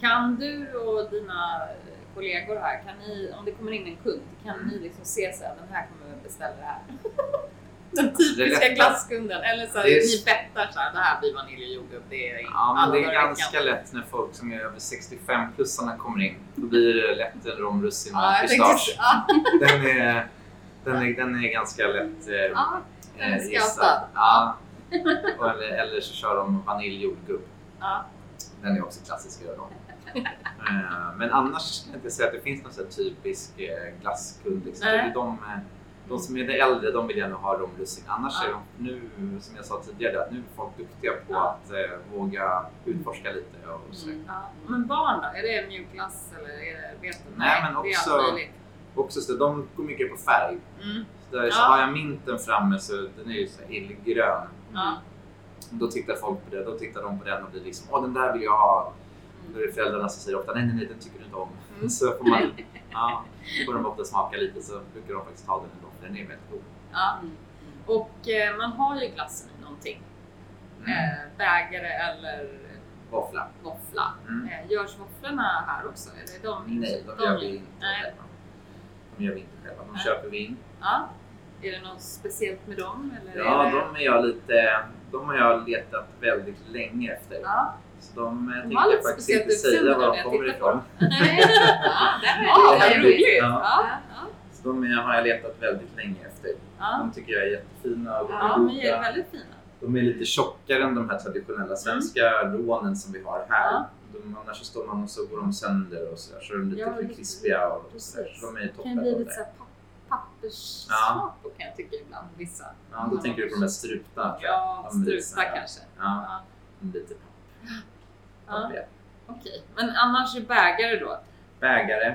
C: Kan du och dina kollegor här, kan ni, om det kommer in en kund, kan ni liksom se så här, den här kommer beställa det här? *laughs* Den typiska glasskunden. Eller så här,
D: är-
C: ni bettar så här, det här blir vanilj och jordgubb. Det är
D: Ja, men det är
C: i
D: ganska
C: veckan.
D: lätt när folk som är över 65-plussarna kommer in. Då blir det lätt en romrussin med
C: Ja,
D: pistage. *laughs*
C: ja,
D: Den är, den, är, den är ganska lätt eh,
C: ja,
D: eh, gissad. Ja. Eller, eller så kör de vanilj jordgubb.
C: ja.
D: Den är också klassisk då. Eh, Men annars kan jag inte säga att det finns någon typisk eh, glasskund. Liksom. Det är de, De som är lite äldre, de vill gärna ha romrussin. Annars
C: Ja.
D: är de nu, som jag sa tidigare, att nu är folk duktiga på
C: Ja.
D: att eh, våga utforska lite och så.
A: Mm.
C: Ja. Men barn då? Är det mjukglass eller är det, vet du?
D: Nej, men också-. Också så, de går mycket på färg.
C: Mm.
D: Så där, så har jag minten framme så den är ju så illgrön.
C: Ja.
D: Då tittar folk på det, då tittar de på den och blir liksom åh den där vill jag ha. Då är det föräldrarna som säger ofta nej nej nej den tycker du inte om.
C: Mm. *laughs*
D: Så får man, *laughs* ja, får de ofta smaka lite så brukar de faktiskt ta den ändå för den är väldigt god.
C: Ja.
A: Mm.
C: Och eh, man har ju glassen i någonting. Eh, bägare eller
D: Våffla.
C: våffla.
D: Mm.
C: Eh, görs våfflorna här också? Är det de
D: Nej, de gör vi inte
C: Nej.
D: själva. De gör vi inte själva, de
C: Nej.
D: köper vi in.
C: Ja. Är det något speciellt med dem? Eller
D: Ja,
C: är det...
D: de är jag lite, de har jag letat väldigt länge efter.
C: Ja.
D: Så de, eh,
C: De
D: tänkte jag faktiskt inte säga var de kommer ifrån.
A: Nej. *laughs* Ja, det
C: roligt!
A: roligt.
C: Ja.
D: Ja.
C: Ja.
D: De är, har jag letat väldigt länge efter.
C: Ja.
D: De tycker jag är jättefina och
C: Ja, de är väldigt fina.
D: De är lite tjockare än de här traditionella svenska rånen som vi har här.
C: Ja.
D: De, annars så står man och så går de sönder och sådär. Så är de lite
C: Ja,
D: för krispiga och sådär. Så de är
C: Det kan
D: toppen.
C: bli lite såhär papperssmak på kan jag tycka ibland. Vissa.
D: Ja, då tänker du på de här strupna. tror jag.
C: Ja,
D: De såhär-
C: kanske.
D: Ja,
C: Ja.
D: de lite
C: Ja.
D: pappriga.
C: Okej, men annars är bägare då?
D: Bägare,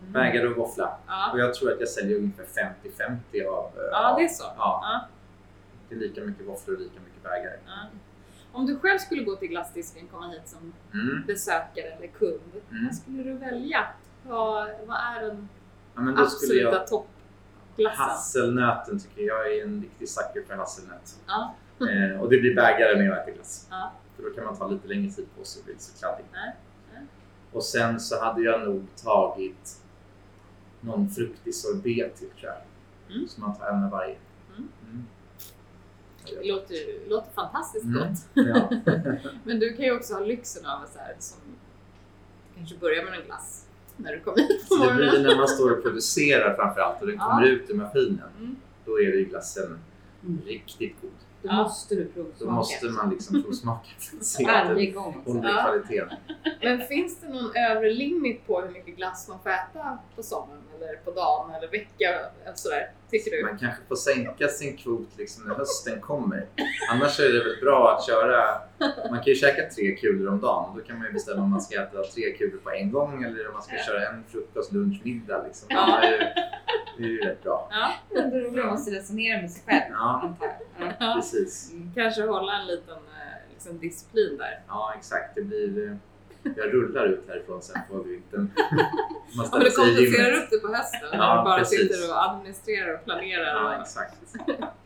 C: Mm.
D: bägare och våffla.
C: Ja.
D: Och jag tror att jag säljer ungefär 50-50 av... eh,
C: ja, det är så.
D: Ja,
C: Ja.
D: det är lika mycket våfflor och lika mycket bägare.
C: Ja. Om du själv skulle gå till glassdisken, komma hit som
D: Mm.
C: besökare eller kund,
D: Mm.
C: vad skulle du välja? Vad, vad är den
D: Ja,
C: absoluta
D: jag...
C: toppglassen?
D: Hasselnöten tycker jag är en riktig sucker för hasselnöt.
C: Ja.
D: Eh, och det blir bägare när jag äter glass.
C: Ja.
D: För då kan man ta lite längre tid på sig och bli så kladdig. Och sen så hade jag nog tagit någon fruktig sorbet till tror jag.
C: Mm.
D: Så man tar en av varje.
C: Mm.
D: Mm.
C: Det låter, låter fantastiskt
D: Mm.
C: gott.
D: Ja. *laughs* *laughs*
C: Men du kan ju också ha lyxen av att så här, som, kanske börja med en glass när du kommer hit på
D: Så det blir
C: morgonen.
D: när man står och producerar framförallt och den *laughs*
C: Ja.
D: kommer ut ur maskinen.
C: Mm.
D: Då är det ju glassen
A: Mm.
D: riktigt god.
A: Då
C: Ja.
A: måste du provsmaka.
D: Då måste man liksom provsmaka för att se att
A: Varje
D: den
A: gång.
D: håller kvaliteten.
C: Men finns det någon övre limit på hur mycket glass man får äta på sommaren eller på dagen eller vecka? Eller sådär, tycker du?
D: Man kanske får sänka sin kvot liksom när hösten kommer. Annars är det väl bra att köra, man kan ju käka tre kulor om dagen. Då kan man ju bestämma om man ska äta tre kulor på en gång eller om man ska
C: Ja.
D: köra en frukost, lunch, middag. Liksom.
C: Ja.
D: Det, är ju, det är ju rätt bra.
C: Ja,
A: Du måste resonera med sig själv,
D: Ja,
A: antar jag. Ja.
D: precis.
C: Kanske hålla en liten eh, liksom, disciplin där.
D: Ja, exakt. Det blir... eh, Jag rullar ut härifrån sen på vintern. *laughs* Man
C: Ja,
D: ställer
C: men du
D: sig i
C: kompenserar
D: gymmet.
C: upp det på hösten när
D: Ja,
C: du bara
D: precis.
C: sitter och administrerar och planerar
D: Ja,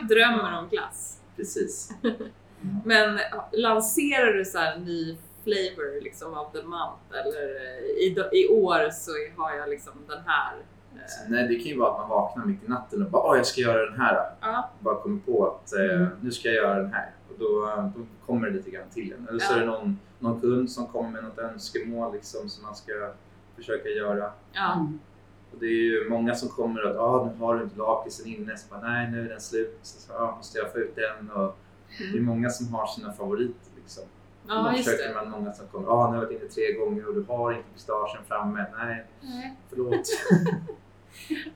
C: och *laughs* drömmer om glass.
D: Precis. *laughs*
C: Men lanserar du så här ny flavor liksom av the month eller eh, i, i år så har jag liksom den här. eh,
D: nej, det kan ju vara att man vaknar mitt i natten och bara jag ska göra den här.
C: Ja,
D: Bara kommer på att eh,
C: Mm.
D: nu ska jag göra den här. Och då, då kommer det lite grann till en. Eller så
C: Ja.
D: är det någon, någon kund som kommer med något önskemål liksom, som man ska försöka göra.
C: ja,
A: Mm.
D: Och det är ju många som kommer att ah, nu har du inte lakritsen inne. Så bara, nej, nu är den slut. Så, så ah, måste jag få ut den. Och Det är
C: mm.
D: många som har sina favoriter. Liksom.
C: ja just
D: försöker man många som kommer. Ah, nu har jag varit inne tre gånger och du har inte pistagen framme. Nej,
C: Nej.
D: förlåt. *laughs*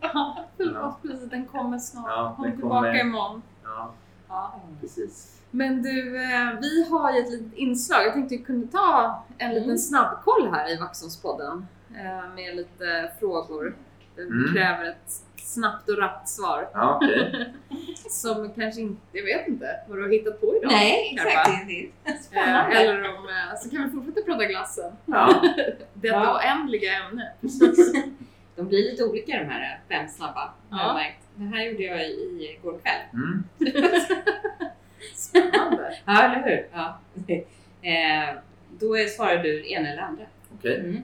C: Ja, förlåt, precis. Den kommer snart.
D: Ja,
C: Kom
D: den
C: tillbaka
D: kommer.
C: imorgon.
D: Ja,
C: Ja.
D: precis.
C: Men du, eh, vi har ju ett litet inslag. Jag tänkte vi kunde ta en liten
A: Mm.
C: snabbkoll här i Vaxholmspodden eh, med lite frågor. Det
D: Mm.
C: kräver ett snabbt och rappt svar.
D: Ja, okej. *laughs*
C: Som kanske inte, jag vet inte vad du har hittat på idag.
A: Nej, exakt.
C: Eh,
A: spännande.
C: Eller om, så kan vi fortsätta prata glassen.
D: Ja, *laughs*
C: Detta
A: Ja.
C: oändliga ämne. *laughs*
A: De blir lite olika de här fem snabba.
C: Ja.
A: Det här gjorde jag i igår kväll.
D: mm.
C: Spännande.
A: Ja, eller hur? Ja. *laughs* Eh, då är- svarar du en eller andra.
D: okej.
A: Mm.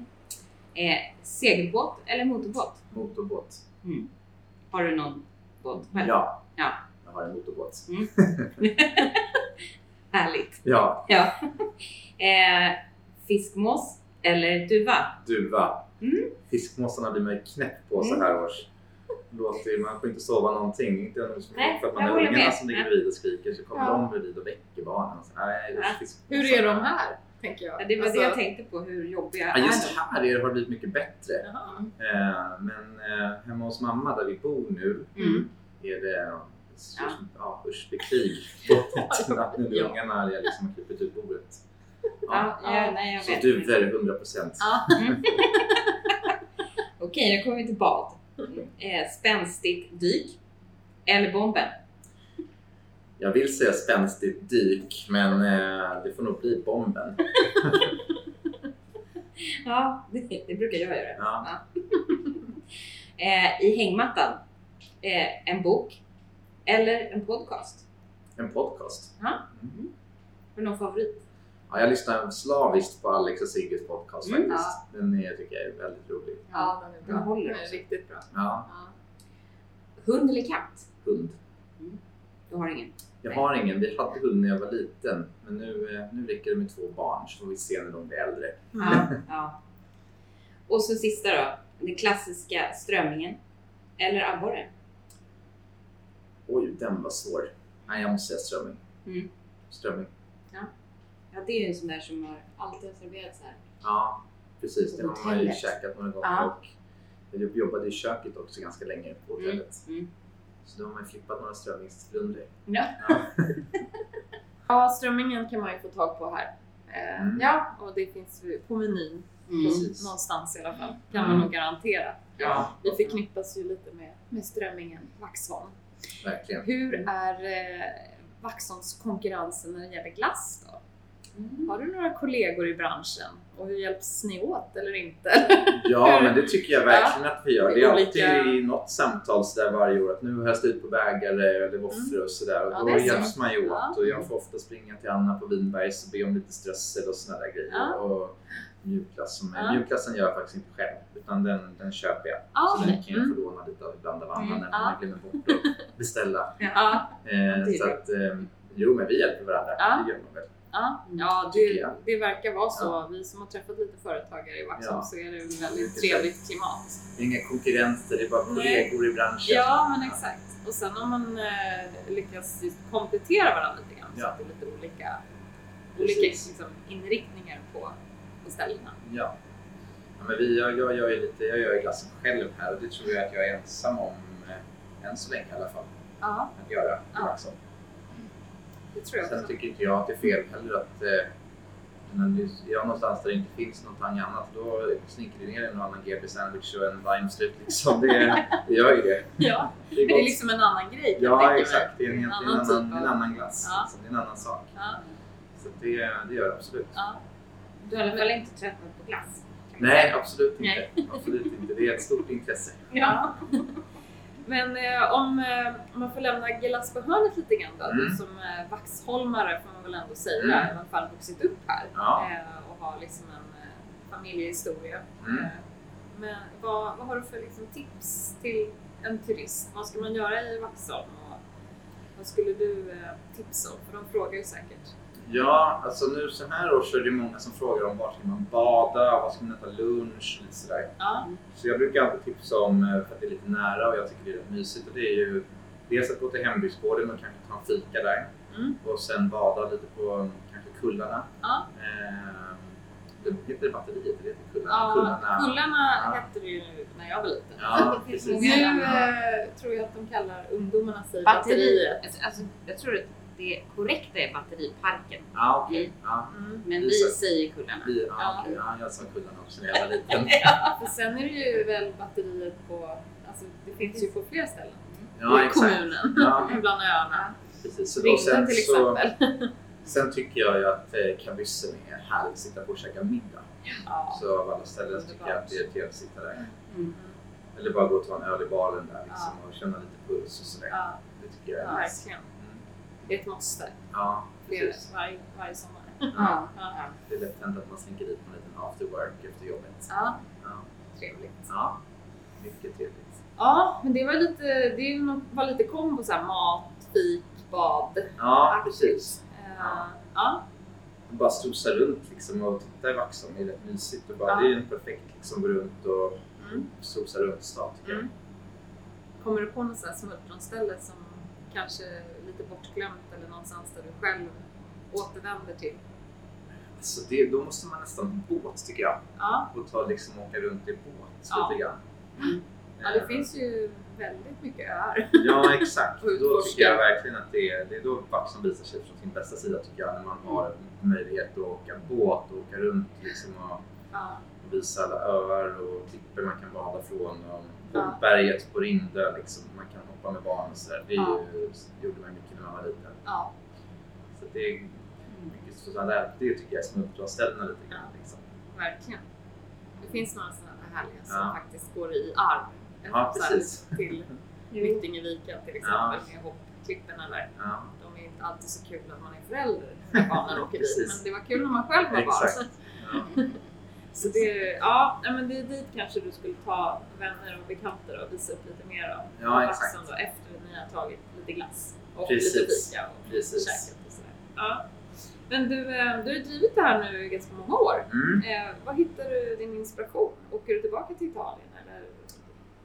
A: Eh, segelbåt eller motorbåt?
D: Motorbåt.
A: Mm. Har du någon båt själv?
D: Ja.
A: Ja.
D: Jag har en motorbåt. *laughs*
A: Härligt.
D: Ja,
A: Ja. *laughs* Eh, fiskmås eller duva?
D: duva.
A: Mm.
D: Fiskmåsarna blir man knäpp på så
A: Mm.
D: här års. Låter man får inte sova någonting. Inte ens
A: Nej,
D: för att man
A: jag
D: har ungarna som ligger bredvid och skriker så kommer
C: Ja.
D: de bredvid och väcker barnen. Så, nej,
A: Ja.
C: Hur är de här? tänker jag.
A: Ja, det var
C: Alltså,
A: det jag tänkte på, hur jobbiga
D: Ja, just
A: är de?
D: här har det blivit mycket bättre. Eh, men eh, hemma hos mamma där vi bor nu
A: Mm.
D: är det
A: Ja.
D: ja, usch, det är krig *laughs* på nätterna när
C: Ja.
D: ungarna liksom har klippt ut bordet.
A: Ja, ja, nej, jag
D: Så
A: vet.
D: duvor 100 procent.
C: Ja.
A: Mm. *laughs* *laughs* Okej, då kommer vi till bad. Eh, spänstigt dyk eller bomben?
D: Jag vill säga spänstigt dyk, men eh, det får nog bli bomben. *laughs*
A: Ja, det, det brukar jag göra.
D: Ja. *laughs*
A: Eh, I hängmattan, eh, en bok eller en podcast?
D: En podcast.
A: Har du någon favorit?
D: Ja, jag lyssnar slaviskt på Alex och Sigges podcast
A: Mm,
D: faktiskt. Den är, tycker jag är väldigt rolig.
C: Ja, den är bra.
A: Den håller
C: Den är
A: också.
C: riktigt bra.
D: Ja,
C: Ja.
A: Hund eller katt?
D: hund.
A: Du har ingen?
D: Jag har ingen. Vi hade hund när jag var liten, men nu, eh, nu räcker det med två barn så får vi se när de blir äldre.
A: Ja. ja. Och så sista då, den klassiska strömmingen eller abborre?
D: Oj, den var svår. Nej, jag måste säga strömming.
A: Mm.
D: Strömming.
A: Ja, det är ju en sån där som har alltid har serverats här.
D: Ja, precis. Det har man ju käkat några gånger.
A: Ja.
D: Och jag jobbade i köket också ganska länge på hotellet.
A: Mm.
D: Så då har man ju flippat några strömmingsflundror.
A: Ja.
D: Ja. *laughs*
C: ja, strömmingen kan man ju få tag på här. Eh,
D: Mm.
C: Ja, och det finns på menyn
A: Mm.
D: Precis.
C: någonstans i alla fall. Kan man
D: Mm.
C: nog garantera.
D: Ja,
C: Vi förknippas ju lite med, med strömmingen Vaxholm.
D: verkligen.
C: Hur är eh, Vaxholms konkurrensen när det gäller glass då?
A: Mm.
C: Har du några kollegor i branschen? Och hur hjälps ni åt eller inte?
D: Ja, men det tycker jag *laughs* verkligen att vi gör. Det är alltid i något samtal så där varje år att nu har jag slut på bägare eller våfflor och sådär. Och
C: Ja,
D: då
C: är så.
D: hjälps man ju åt. Och jag får ofta springa till Anna på Vinbergs och be om lite strössel och sådana där grejer.
C: Ja.
D: Och mjukglass. Som,
C: Ja.
D: Mjukglassen gör jag faktiskt inte själv, utan den, den köper jag.
C: Ja,
D: så den
C: okej.
D: kan jag
C: Mm.
D: få låna lite av ibland av Anna
A: Mm.
D: när man glömmer bort att *laughs* beställa.
C: Ja,
D: Eh, så att, eh, jo, men vi hjälper varandra. Det gör man väl.
C: Ja,
A: Mm.
C: ja det, det verkar vara så.
D: Ja.
C: Vi som har träffat lite företagare i Vaxholm
D: Ja.
C: så är det ett väldigt trevligt klimat.
D: Det är inga konkurrenter, det är bara
C: Nej.
D: kollegor i branschen.
C: Ja, men exakt. Och sen om man eh, lyckas just komplettera varandra lite grann så att det är lite olika,
D: Precis.
C: olika liksom, inriktningar på, på ställena.
D: Ja. ja men vi, jag, jag, gör ju lite, jag gör ju glassen själv här och det tror jag att jag är ensam om eh, än så länge i alla fall.
C: Ja,
D: Att göra
C: Ja.
D: också.
C: Det tror jag
D: Sen
C: också.
D: tycker inte jag att det är fel heller att eh, när du är någonstans där det inte finns någonting annat då slinker det ner en och annan GB sandwich och en limestrut liksom. Det, det gör ju det. *laughs*
C: Ja,
D: Det är
C: det är liksom en annan grej
D: Ja exakt, det är en, helt,
C: En
D: en,
C: annan
D: annan,
C: typ av-
D: en annan glass.
C: Ja.
D: Liksom. Det är en annan sak.
C: Ja,
D: Så det, det gör det absolut.
C: ja.
A: Du har fall inte tröttnat på glass?
D: Nej, absolut inte. Absolut inte. Det är ett stort intresse.
C: Ja. *laughs* Men eh, om, eh, man får lämna glass på hörnet lite grann då.
D: Mm.
C: som eh, Vaxholmare får man väl ändå säga,
D: Mm.
C: alla fall vuxit upp här
D: Ja.
C: eh, och har liksom en eh, familjehistoria.
D: Mm.
C: Eh, men vad, vad har du för liksom, tips till en turist? Vad ska man göra i Vaxholm? Och vad skulle du eh, tipsa om? För de frågar ju säkert.
D: Ja, alltså nu så här år så är det många som frågar om var ska man bada, var ska man äta lunch och lite sådär.
C: Ja.
D: Så jag brukar alltid tipsa om, eh, för att det är lite nära och jag tycker det är rätt mysigt, och det är ju dels att gå till hembygdsgården och kanske ta en fika där.
C: Mm.
D: Och sen bada lite på kanske kullarna.
C: Ja.
D: Eh, det heter det batteriet? Det heter kullarna.
C: Ja,
D: kullarna.
C: kullarna
D: Ja.
C: hette det ju nu när jag var liten.
D: Ja, *laughs*
A: Det
C: Nu eh, tror jag att de kallar ungdomarna sig
A: Batteri.
C: batteriet.
A: Alltså, jag tror att det korrekta är batteriparken.
D: Ja, okej. Ja.
C: Mm.
A: Men
D: Vi
A: vi
D: sa-
A: säger kullarna.
D: Vi, ja,
C: Ja.
D: okej. ja, jag sa kullarna också när jag var *laughs* liten.
C: För sen är det ju väl batteriet på, alltså det finns ju på fler ställen
D: Ja,
C: i
D: exakt.
C: kommunen.
D: Ja, *laughs*
C: Bland öarna.
D: precis. Så då, sen,
C: till
D: så,
C: exempel. *laughs*
D: sen tycker jag ju att eh, kabyssen är härligt att sitta på och käka middag.
C: Ja.
D: Så av alla ställen så tycker jag att det är trevligt att sitta där.
A: Mm.
D: Eller bara gå och ta en öl i baren där liksom, och känna lite puls och sådär.
C: Ja,
D: Det tycker jag
C: ja,
D: är nice.
C: Det är ett måste.
D: Ja,
C: varje, varje sommar.
A: Ja. *laughs*
C: Ja.
A: Ja.
D: Det är lätt hänt att man slinker dit på en liten after work efter jobbet.
C: ja,
D: Ja,
C: trevligt.
D: ja. mycket trevligt.
C: Ja, men det var lite, det var lite kombo så här mat, fik, bad.
D: Ja, precis.
C: Eh,
D: Ja.
C: ja.
D: Bara strosa runt liksom och titta i Vaxholm är rätt mysigt. Och bara,
C: Ja.
D: Det är en perfekt liksom gå runt och
C: Mm.
D: strosa runt stan tycker jag.
C: Mm. Kommer du på något smultronställe som kanske lite bortglömt eller någonstans där du själv återvänder till?
D: Så det, då måste man nästan båt tycker jag.
C: Ja.
D: Och ta, liksom, åka runt i båt
C: Ja.
D: lite grann.
C: ja, det finns ju väldigt mycket öar.
D: Ja, exakt. *laughs* Då tycker jag verkligen att det är, det är då Vaxholm visar sig från sin bästa sida tycker jag. När man har möjlighet att åka båt och åka runt liksom och
C: Ja.
D: visa alla öar och klippor man kan bada från. Och
C: Ja.
D: Berget på Rindö liksom. Man kan hoppa med barn och sådär. Det,
C: Ja.
D: ju, gjorde man mycket när man var liten.
C: Ja.
D: Så det är mycket sådana där. Det tycker jag är som uppdragsställena lite grann.
C: Ja.
D: Liksom.
C: Verkligen. Det finns några sådana här härliga som faktiskt går i arv.
D: Ja, precis.
C: Till *laughs* Myttingeviken till exempel med hoppklippen eller
D: Ja.
C: de är inte alltid så kul att man är förälder när barnen åker dit. Men det var kul när man själv var barn. Så det, ja, men det är dit kanske du skulle ta vänner och bekanta och visa upp lite mer av
D: Ja,
C: av
D: exakt.
C: Då, efter att ni har tagit lite glass och
D: Precis.
C: lite fika och
D: Precis.
C: käkat och sådär. Ja. Men du, eh, du har drivit det här nu i ganska många år.
D: Mm.
C: Eh, var hittar du din inspiration? Åker du tillbaka till Italien eller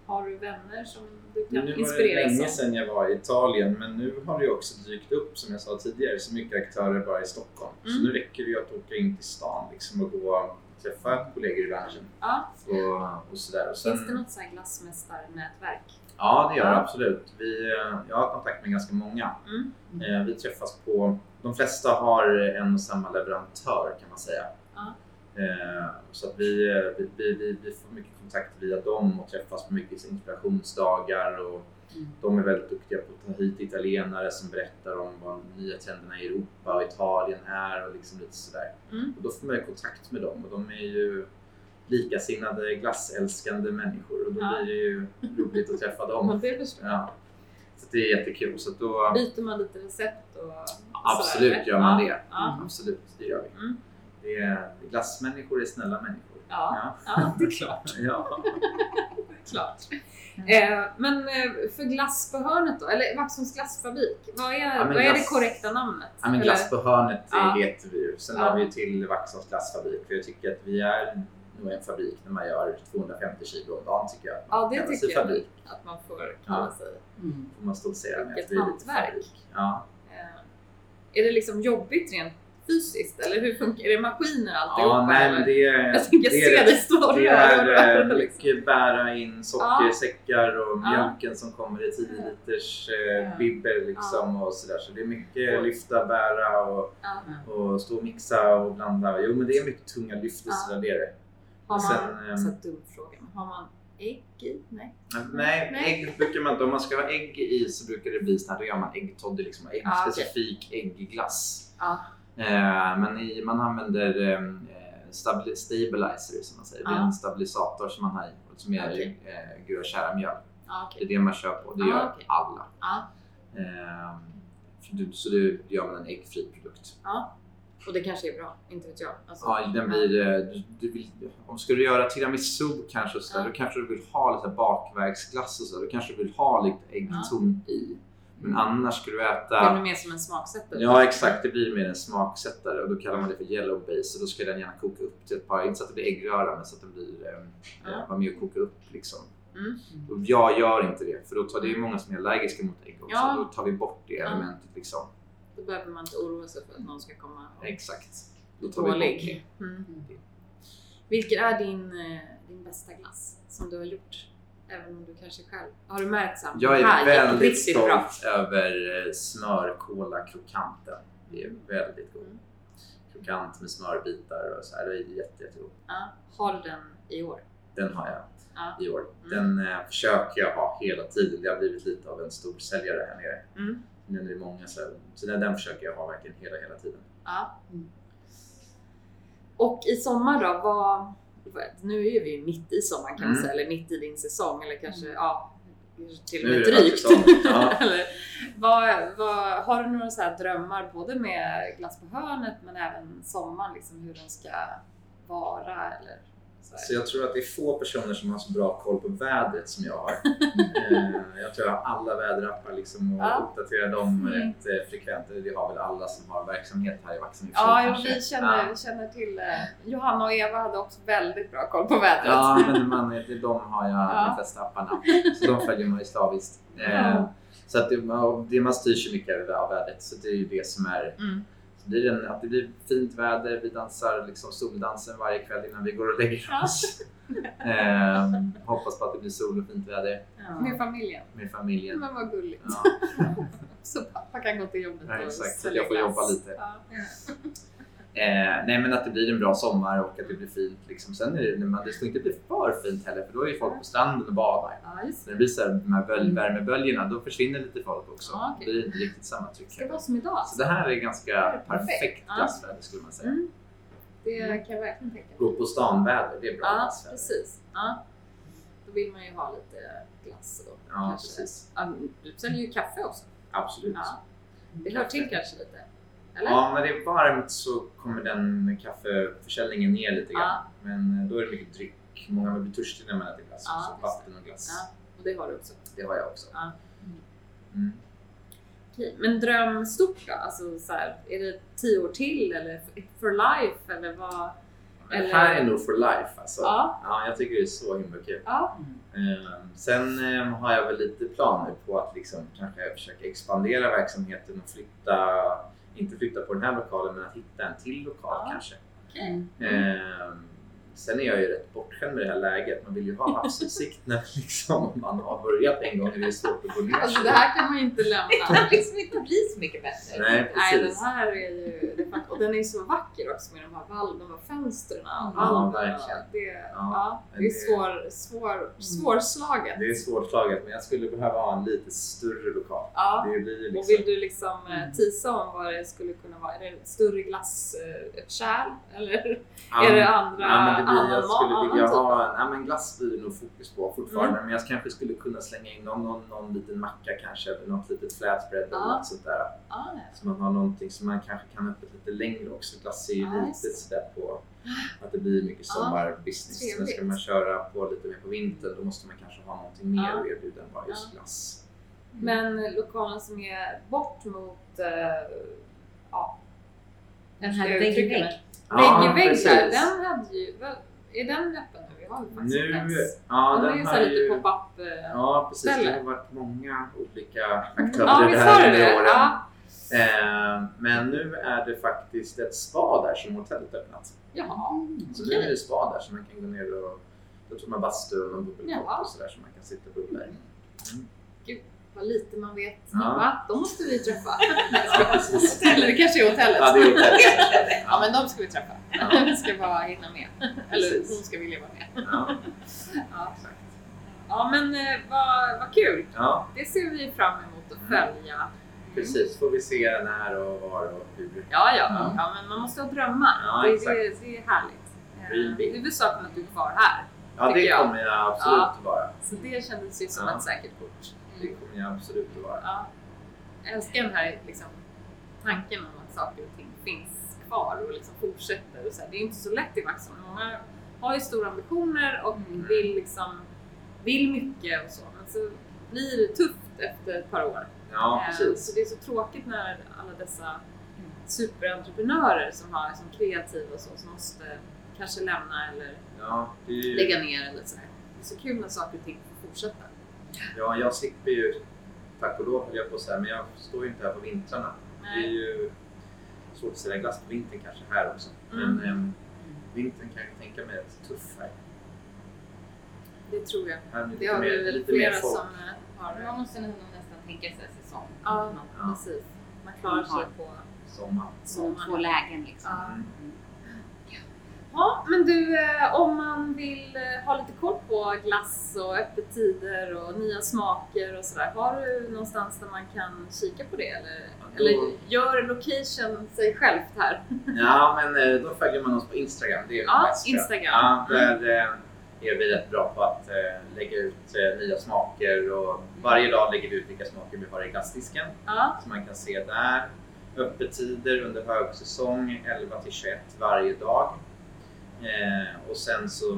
C: har du vänner som du kan
D: Nu var det
C: inspireras
D: länge
C: av?
D: sedan jag var i Italien men nu har det också dykt upp som jag sa tidigare så mycket aktörer bara i Stockholm. Så
C: Mm.
D: nu räcker det ju att åka in till stan liksom och gå träffa kollegor i branschen
C: Ja.
D: och, och sådär. Och sen,
C: Finns det något glassmästarnätverk?
D: Ja det gör det absolut. Vi, eh, jag har kontakt med ganska många.
C: Mm.
D: Eh, Vi träffas på, de flesta har en och samma leverantör kan man säga.
C: Ja.
D: Eh, Så att vi, vi, vi, vi, vi får mycket kontakt via dem och träffas på mycket inspirationsdagar och
B: Mm.
D: de är väldigt duktiga på att ta hit italienare som berättar om vad de nya trenderna i Europa och Italien är och liksom lite sådär.
C: Mm.
D: Och då får man ju kontakt med dem och de är ju likasinnade glassälskande människor och då
C: Ja.
D: blir det ju roligt att träffa dem. *laughs*
C: Ja.
D: Så det är jättekul. Så då,
C: Byter man lite recept och
D: absolut
C: sådär?
D: gör man det.
C: Ja.
D: Absolut, det gör vi.
C: Mm.
D: Det är, glassmänniskor är snälla människor.
C: Ja. ja, *laughs* det är klart.
D: Ja.
C: Det *laughs* är klart. Eh, men eh, för glass på hörnet då, eller Vaxholms glassfabrik, vad är,
D: men
C: vad är det
D: glass-
C: korrekta namnet?
D: Ja, men glass på hörnet
C: Ja.
D: heter vi ju. Sen
C: Ja.
D: har vi till Vaxholms glassfabrik. För jag tycker att vi är nog en fabrik när man gör 250 kilo om dagen tycker jag.
C: Ja, det tycker jag.
D: fabrik.
C: Att man får kalla sig.
B: Mm.
D: får man stoltsera med att vi är lite
C: hantverk.
D: fabrik. Ja.
C: Eh, är det liksom jobbigt rent fysiskt eller hur funkar Är det maskiner alltihopa?
D: ja, nej men det är...
C: Jag tänker
D: det
C: se
D: är
C: dig stå
D: Det
C: och
D: är
C: röra
D: eh,
C: dig, liksom.
D: mycket bära in sockersäckar och
C: Ja.
D: mjölken som kommer i 10 liters eh,
B: Ja.
D: bibber liksom och sådär. Så det är mycket lyfta, bära och,
C: Ja.
D: och stå och mixa och blanda. Jo men det är mycket tunga lyft och
C: Ja.
D: sådär det är det.
C: Har man,
D: Sen, ehm,
C: så dum fråga, har man ägg i? Nej.
D: Nej,
C: Nej.
D: ägg brukar man inte. Om man ska ha ägg i så brukar det bli så här, då gör man äggtoddy, liksom
C: Ja, okej.
D: äggspecifik äggglass.
C: Ja.
D: Eh, men i, man använder eh, stabil- stabilizer som man säger. Det är
C: Ja.
D: en stabilisator som man har i som är
C: Okej.
D: eh, gula käramjöl.
C: Ja,
D: Det är det man kör på. Det
C: Ja,
D: gör
C: okej.
D: alla.
C: Ja.
D: Eh, för du- så det gör man en äggfri produkt.
C: ja. Och det kanske är bra, inte vet jag. Alltså,
D: Ja, den blir, eh, du, du vill, om ska du göra tiramisu kanske, så där,
C: Ja.
D: då kanske du vill ha lite bakverksglass och så. Då kanske du vill ha lite äggton i. Men annars ska du äta...
C: Det blir mer som en smaksättare.
D: Ja exakt, det blir mer en smaksättare och då kallar man det för yellow base och då ska den gärna koka upp till ett par, inte så att det blir äggröra men så att det blir, eh,
C: Ja.
D: eh, vara med och koka upp liksom.
C: Mm.
D: Och jag gör inte det för då tar det är många som är allergiska mot ägg också.
C: Ja.
D: Då tar vi bort det elementet liksom.
C: Då behöver man inte oroa sig för att någon ska komma och
D: Exakt. Då tar vi bort
C: dålig. Mm. Vilken är din, eh, din bästa glass som du har gjort? Även om du kanske själv... Har du märkt samma?
D: Jag
C: här
D: är
C: gick
D: väldigt stolt
C: bra.
D: över eh, smörkola-krokanten. Det är väldigt god.
C: Mm.
D: Krokant med smörbitar och så här. Det är jätte, jättegod.
C: Ja. Har du den i år?
D: Den har jag
C: Ja.
D: i år.
C: Mm.
D: Den eh, försöker jag ha hela tiden. Det har blivit lite av en stor säljare här nere.
C: Mm.
D: Nu är många så, så den, den försöker jag ha verkligen hela, hela tiden.
C: Ja.
B: Mm.
C: Och i sommar då, vad... Nu är vi ju mitt i sommaren kan man
D: Mm.
C: säga, eller mitt i din säsong eller kanske,
B: Mm.
C: ja, till och med drygt.
D: Ja. *laughs*
C: eller, vad, vad, har du några så här drömmar både med glass på hörnet men även sommaren, liksom hur den ska vara eller så
D: jag tror att det är få personer som har så bra koll på vädret som jag har. *laughs* Eh, jag tror jag har alla väderappar liksom och
C: Ja.
D: uppdaterar dem
C: Mm.
D: rätt eh, frekvent. Det har väl alla som har verksamhet här i Vaxholm
C: Ja, vi känner,
D: Ja.
C: känner till eh, Johanna och Eva hade också väldigt bra koll på vädret.
D: Ja, men man, de har jag
C: Ja.
D: de flesta apparna. Så de följer man ju slaviskt.
C: Ja.
D: Så att det man styrs ju mycket av vädret. Så det är ju det som är
C: Mm.
D: Blir det en, att det blir fint väder, vi dansar liksom soldansen varje kväll innan vi går och lägger
C: Ja.
D: oss. *laughs* eh, hoppas på att det blir sol och fint väder
C: Med familjen.
D: med familjen.
C: Men vad gulligt.
D: Ja, *laughs*
C: Så pappa kan gå till jobbet
D: Ja,
C: och
D: exakt,
C: sälja
D: jag får
C: glass.
D: jobba lite.
C: Ja.
D: Eh, nej men att det blir en bra sommar och att det blir fint. Liksom. Sen är det, men det ska inte bli för fint heller för då är ju folk på stranden och badar.
C: Ja, just det.
D: när det blir så här, de här böl- värmeböljorna då försvinner lite folk också.
C: Ja, okej.
D: Det blir inte riktigt samma tryck.
C: Det ska vara som idag.
D: Så det här är ganska
C: är perfekt.
D: perfekt
C: Ja.
D: glassväder skulle man säga.
C: Mm. Det kan jag verkligen tänka mig.
D: Gå på stan-väder, det är bra
C: Ja,
D: glassväder.
C: precis. Ja. Då vill man ju ha lite glass då.
D: Ja,
C: kanske.
D: precis.
C: Du säljer ju kaffe också.
D: Absolut.
C: Ja. Det hör till kanske lite. Eller?
D: Ja, när det är varmt så kommer den kaffeförsäljningen ner lite grann.
C: Ja.
D: Men eh, då är det mycket dryck. Många blir törstiga när man äter glass.
C: Ja, just
D: Vatten och glass.
C: Ja, och det har du också.
D: Det har jag också.
C: Ja.
D: Mm.
C: Okej. Men dröm stort då? Alltså så här, är det tio år till eller for life eller vad?
D: Men det här är nog for life alltså.
C: Ja.
D: Ja, jag tycker det är så himla kul.
C: Ja.
D: Ehm, sen ehm, har jag väl lite planer på att liksom kanske försöka expandera verksamheten och flytta, inte flytta på den här lokalen men att hitta en till lokal
C: Ja.
D: kanske.
C: Okej.
D: Ehm, sen är jag ju rätt bortskämd med det här läget. Man vill ju ha havsutsikt när *laughs* liksom man har börjat en gång och det är svårt att gå ner
C: Alltså det här kan man ju inte
A: Det
C: lämna.
A: kan liksom inte bli så mycket bättre.
D: Nej,
C: Nej, den
D: precis.
C: här är ju... det Och den är ju så vacker också med de här, val, de här fönstren och
D: Ja, verkligen.
C: Det,
D: Ja,
C: ja, det är
D: det-
C: svår, svår, svårslaget.
D: Det är svårslaget men jag skulle behöva ha en lite större lokal.
C: Ja.
D: Det blir ju
C: Och
D: liksom...
C: vill du liksom eh, tisa om vad det skulle kunna vara? Är det ett större glass, eh, ett kärl? Eller
D: Ja,
C: är det andra,
D: Ja,
C: annan
D: jag skulle vilja
C: typ?
D: ha, nej, men glass blir det nog fokus på fortfarande.
C: Mm.
D: Men jag kanske skulle kunna slänga in någon, någon, någon liten macka kanske eller något litet flatbread eller något sånt där.
C: Ah.
D: Så man har någonting som man kanske kan öppna lite längre också. Glass är ju
C: just
D: lite sådär på att det blir mycket sommarbusiness. Men ska man köra på lite mer på vintern då måste man kanske ha någonting mer att erbjuda än bara just glass.
C: Men lokalen som är bort mot... eh, ja,
A: Den här
C: jag
A: vägg i vägg.
D: Ja,
C: där, den hade ju... Är den öppen nu? Jag har ju faktiskt
D: Nu,
C: ens...
D: ja
C: den är
D: den
C: så
D: har
C: här lite pop-up. eh,
D: Ja precis, det
C: ställe.
D: har varit många olika
C: Mm.
D: aktörer
C: Ja,
D: där
C: var det
D: under
C: det?
D: åren.
C: Ja.
D: Eh, men nu är det faktiskt ett spa där som hotellet öppnat.
C: Jaha.
D: Så nu är det spa där så man kan gå ner och då tror man bastu och
C: Jaha.
D: och sådär så man kan sitta och bubbla i.
C: Vad lite man vet.
D: Ja.
C: Va? De måste vi träffa.
D: Ja.
C: Eller det kanske är hotellet.
D: Ja, det är hotellet.
C: Ja, men de ska vi träffa.
D: Ja.
C: Vi ska bara hinna med. Eller
D: Precis.
C: hon ska vilja vara med.
D: Ja,
C: Ja, ja men eh, vad, vad kul.
D: Ja,
C: Det ser vi fram emot att följa.
D: precis. Får vi se när och var och hur.
C: Ja, ja,
D: Ja.
C: ja. men man måste ha drömmar.
D: Ja,
C: det,
D: exakt.
C: det, det är härligt. Eh,
D: Dream big.
C: Huvudsaken att du är kvar här.
D: Ja, det
C: jag.
D: kommer jag absolut
C: Ja.
D: vara.
C: Så det kändes ju som
D: Ja.
C: ett säkert kort.
D: Det kommer jag absolut att vara.
C: Ja. Jag älskar den här liksom, tanken om att saker och ting finns kvar och liksom fortsätter. Och så här. Det är inte så lätt i Vaxholm. Många har ju stora ambitioner och
A: Mm.
C: vill, liksom, vill mycket och så. Men så blir det tufft efter ett par år.
D: Ja,
C: Eh. Så det är så tråkigt när alla dessa superentreprenörer som har som kreativa och så, som måste kanske lämna eller
D: Ja, är
C: lägga ner eller så. här. Det är så kul när saker och ting får fortsätta.
D: Ja, jag slipper ju, tack och lov höll jag på att säga, men jag står ju inte här på vintrarna. Det är
C: Nej.
D: ju svårt att sälja glass på vintern kanske här också.
C: Mm.
D: Men ehm, vintern kan jag tänka mig är tuff här.
C: Det tror jag.
D: här är
C: Det
D: lite
C: har vi
D: mer-
C: väl
D: lite mer
C: flera
D: folk.
C: som eh, har
A: Man måste nog nästan tänka sig säsong.
C: Ja,
A: Någon-
D: Ja.
C: precis. Man klarar sig på
D: Sommar.
A: Två, två lägen liksom.
C: Ja.
D: Mm.
C: Ja, men du, eh, om man vill eh, ha lite koll på glass och öppettider och nya smaker och sådär, har du någonstans där man kan kika på det? Eller,
D: då-
C: eller gör location sig självt här?
D: Ja, men eh, då följer man oss på Instagram. Det är
C: Ja,
D: jag.
C: Instagram.
D: Ja, där eh, är vi rätt bra på att lägga ut nya smaker och varje dag lägger vi ut vilka smaker vi har i glassdisken.
C: Ja,
D: som man kan se där. Öppettider under högsäsong 11 till 21 varje dag. Eh, och sen så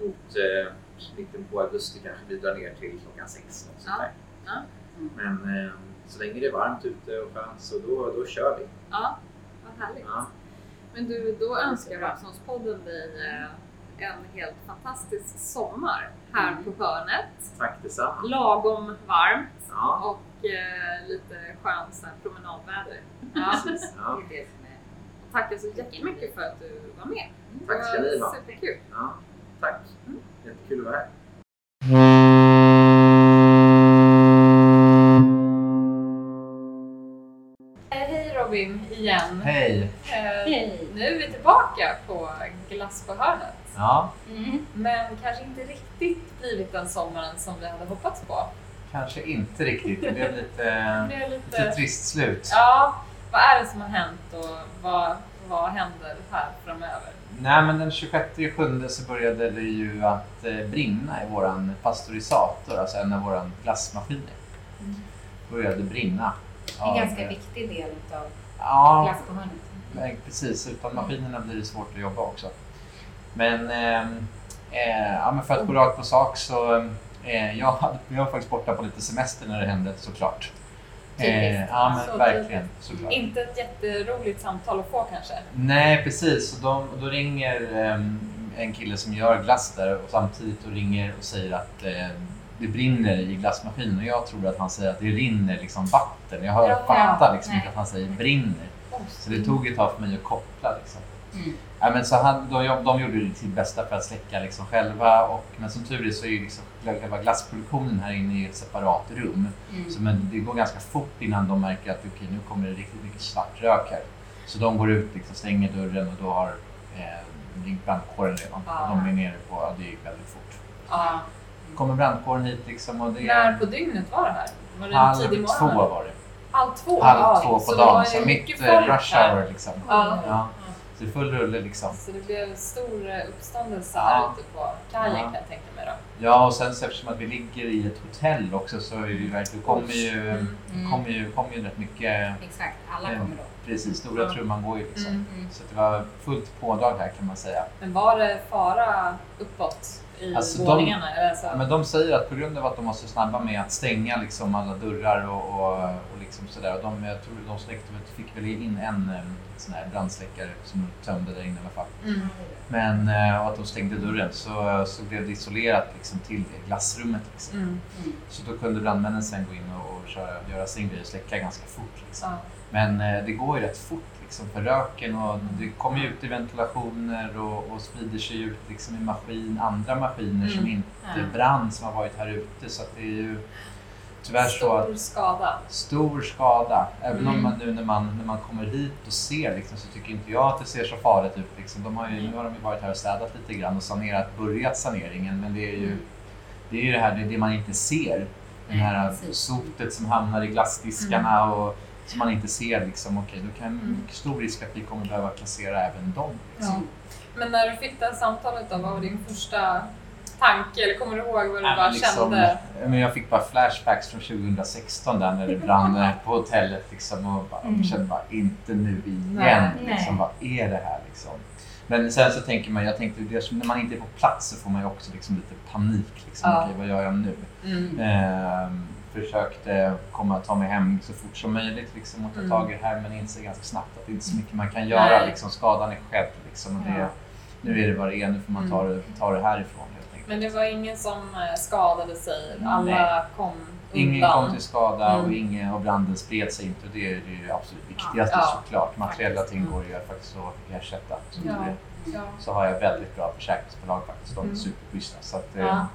D: mot eh, mitten på augusti kanske vi drar ner till klockan 6. Och sånt
C: Ja, ja.
D: Men eh, så länge det är varmt ute och skönt så då, då kör vi.
C: ja, vad härligt.
D: Ja.
C: Men du, då önskar Rapsonspodden dig eh, en helt fantastisk sommar här
A: Mm.
C: på hörnet.
D: Tack detsamma.
C: Lagom varmt
D: Ja,
C: och eh, lite skönt promenadväder. Ja,
E: Ja.
C: Tackar så jättemycket för att du var med.
E: Tack ska ni ha.
C: Superkul.
E: Ja, tack. Jättekul att vara här.
C: Eh, Hej Robin igen.
D: Hej!
C: Eh,
A: Hej!
C: Nu är vi tillbaka på Glass på hörnet.
D: Ja,
A: Mm.
C: Men kanske inte riktigt blivit den sommaren som vi hade hoppats på.
D: kanske inte riktigt. Det blev lite, *laughs*
C: Det är
D: lite
C: lite...
D: trist slut.
C: Ja, vad är det som har hänt och vad, vad händer här framöver?
D: Nej, men den 26 juli så började det ju att eh, brinna i våran pasteurisator, alltså en av våra glassmaskiner. Började brinna.
A: En
D: av,
A: ganska
D: eh,
A: viktig del utav
D: Ja,
A: glass på hörnet.
D: Nej, precis. Utan maskinerna blir det svårt att jobba också. Men, ehm, eh, ja, men för att gå rakt på sak så eh, jag, hade, jag var faktiskt borta på lite semester när det hände såklart. Eh,
A: Typiskt.
D: ja men
C: Så
D: verkligen. Såklart.
C: Inte ett jätteroligt samtal att få kanske.
D: Nej precis, och de, då ringer ehm, en kille som gör glass där och samtidigt då ringer och säger att eh, det brinner i glassmaskinen och jag tror att han säger att det rinner liksom vatten. Jag hör,
C: Ja,
D: fattar liksom
A: nej.
D: inte att han säger brinner. Så det tog ett tag för mig att koppla. Liksom.
A: Mm.
D: Ja, men så han, de, de gjorde ju sitt bästa för att släcka liksom själva. Och, men som tur är så är ju liksom själva glassproduktionen här inne i ett separat rum.
A: Mm.
D: Så, men det går ganska fort innan de märker att okej, nu kommer det riktigt mycket svart rök här. Så de går ut, liksom, stänger dörren och då har eh, ringt brandkåren redan.
C: Ah.
D: Och de är nere på, ja det gick väldigt fort.
C: Ja.
D: kommer brandkåren hit liksom och det
C: När på dygnet var det här? Var det
D: halv
C: tidig
D: två var det.
C: Halv två?
D: Halv två
C: så
D: på dagen, så
C: mycket
D: mitt eh, rush hour liksom.
C: Ja.
D: Ja. Så det är full rulle liksom.
C: Så det blev stor eh, uppståndelse
D: Ja.
C: här ute på kajen
D: Ja.
C: kan jag tänka mig då.
D: Ja, och sen så eftersom att vi ligger i ett hotell också så är det verkligen, kommer ju,
C: Mm.
A: Mm.
D: kommer ju, kommer ju rätt mycket,
A: Exakt, alla
D: Mm.
A: kommer då.
D: precis, stora
C: Ja.
D: trumman går ju liksom.
C: Mm.
A: Mm.
D: Så det var fullt pådrag här kan man säga.
C: Men var det fara uppåt i
D: Alltså, de-
C: våningarna? Eller så?
D: Men de säger att på grund av att de var så snabba med att stänga liksom alla dörrar och, och, och liksom sådär. De, jag tror de släckte, fick väl in en eh, sån här brandsläckare som de tömde där inne i alla fall.
C: Mm.
D: Men eh, och att de stängde dörren så, så blev det isolerat liksom, till det glassrummet. Liksom.
C: Mm.
A: Mm.
D: Så då kunde brandmännen sen gå in och, och köra, göra sin grej och släcka ganska fort. Liksom. Men eh, det går ju rätt fort liksom, för röken och det kommer ut i ventilationer och, och sprider sig ut liksom, i maskin, andra maskiner som
C: Mm.
D: inte
A: Ja.
D: brann som har varit här ute. Så det är ju tyvärr så att
C: Stor skada.
D: stor skada. Även
C: Mm.
D: om man nu när man, när man kommer hit och ser liksom, så tycker inte jag att det ser så farligt ut. Liksom. De har ju, nu har de ju varit här och städat lite grann och sanerat, börjat saneringen. Men det är ju det, är ju det här det, är det man inte ser. Det här sotet som hamnar i glassdiskarna och som man inte ser. Liksom, okej, då kan
C: Mm.
D: stor risk att vi kommer behöva kassera även dem. Liksom.
C: Men när du fick det här samtalet då, vad var din första tanke? Eller kommer du ihåg vad du
D: Nej,
C: bara
D: liksom,
C: kände?
D: men jag fick bara flashbacks från 2016 där när det brann *laughs* på hotellet liksom, och bara,
A: Mm.
D: kände bara inte nu igen.
C: Nej.
D: Liksom, vad är det här liksom? Men sen så tänker man, jag tänkte, det, när man inte är på plats så får man ju också liksom lite panik. Liksom.
C: Ja.
D: Okej, vad gör jag nu?
C: Mm.
D: Ehm, försökte komma, ta mig hem så fort som möjligt liksom, och ta
C: Mm.
D: tag i det här men inser ganska snabbt att det inte är så mycket man kan göra.
C: Nej.
D: Liksom, skadan är skedd. Liksom, och det,
A: Ja.
D: Nu är det vad det är, nu får man ta det, ta det härifrån helt enkelt.
C: Men det var ingen som eh, skadade sig? Alla
D: Nej.
C: kom
D: Ingen
C: undan?
D: kom till skada och
C: Mm.
D: ingen och branden spred sig inte. Och det är det absolut viktigaste
C: Ja.
D: såklart. Materiella ting går ju faktiskt att ersätta. Så,
C: Ja.
D: det, så har jag väldigt bra försäkringsbolag faktiskt. De är
C: Mm.
D: superschyssta. Så att,
C: Ja.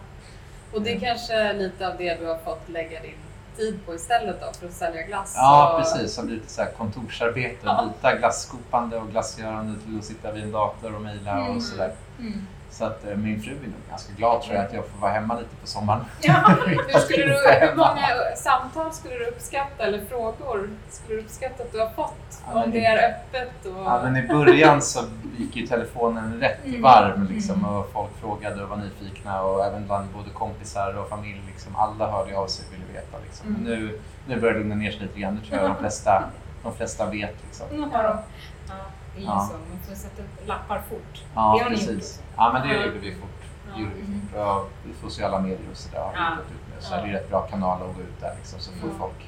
C: Och det är
D: Mm.
C: kanske lite av det du har fått lägga din tid på istället då för att sälja glass?
D: Ja,
C: och...
D: precis. Som lite så här kontorsarbete.
C: Ja.
D: Byta glasskopande och glassgörande till att sitta vid en dator och mejla
A: Mm.
D: och sådär.
A: Mm.
D: Så att eh, min fru är nog ganska glad tror jag att jag får vara hemma lite på sommaren. *laughs*
A: Ja.
C: Hur, skulle du, hur många samtal skulle du uppskatta, eller frågor, skulle du uppskatta att du har fått?
D: Ja,
C: Om
D: det-
C: är öppet och...
D: Ja, men I början så gick ju telefonen rätt
A: Mm.
D: varm liksom,
A: Mm.
D: och folk frågade och var nyfikna och även bland både kompisar och familj. Liksom, alla hörde av sig och ville veta. Liksom.
C: Mm.
D: Men Nu, nu börjar det lugna ner sig lite grann. Nu tror jag de flesta, de flesta vet. Liksom.
A: Ja. Ja, det är ju
D: Ja.
A: så. Man får sätta upp lappar fort.
D: Ja,
A: Det har ni gjort
D: precis. Ja, men det gjorde vi fort.
C: Ja.
D: Det gjorde vi
A: Mm.
D: fort. Och I sociala medier och sådär har vi
A: Ja.
D: gått ut med. Så
C: Ja.
D: är det rätt bra kanal att gå ut där liksom, så får
C: Ja.
D: folk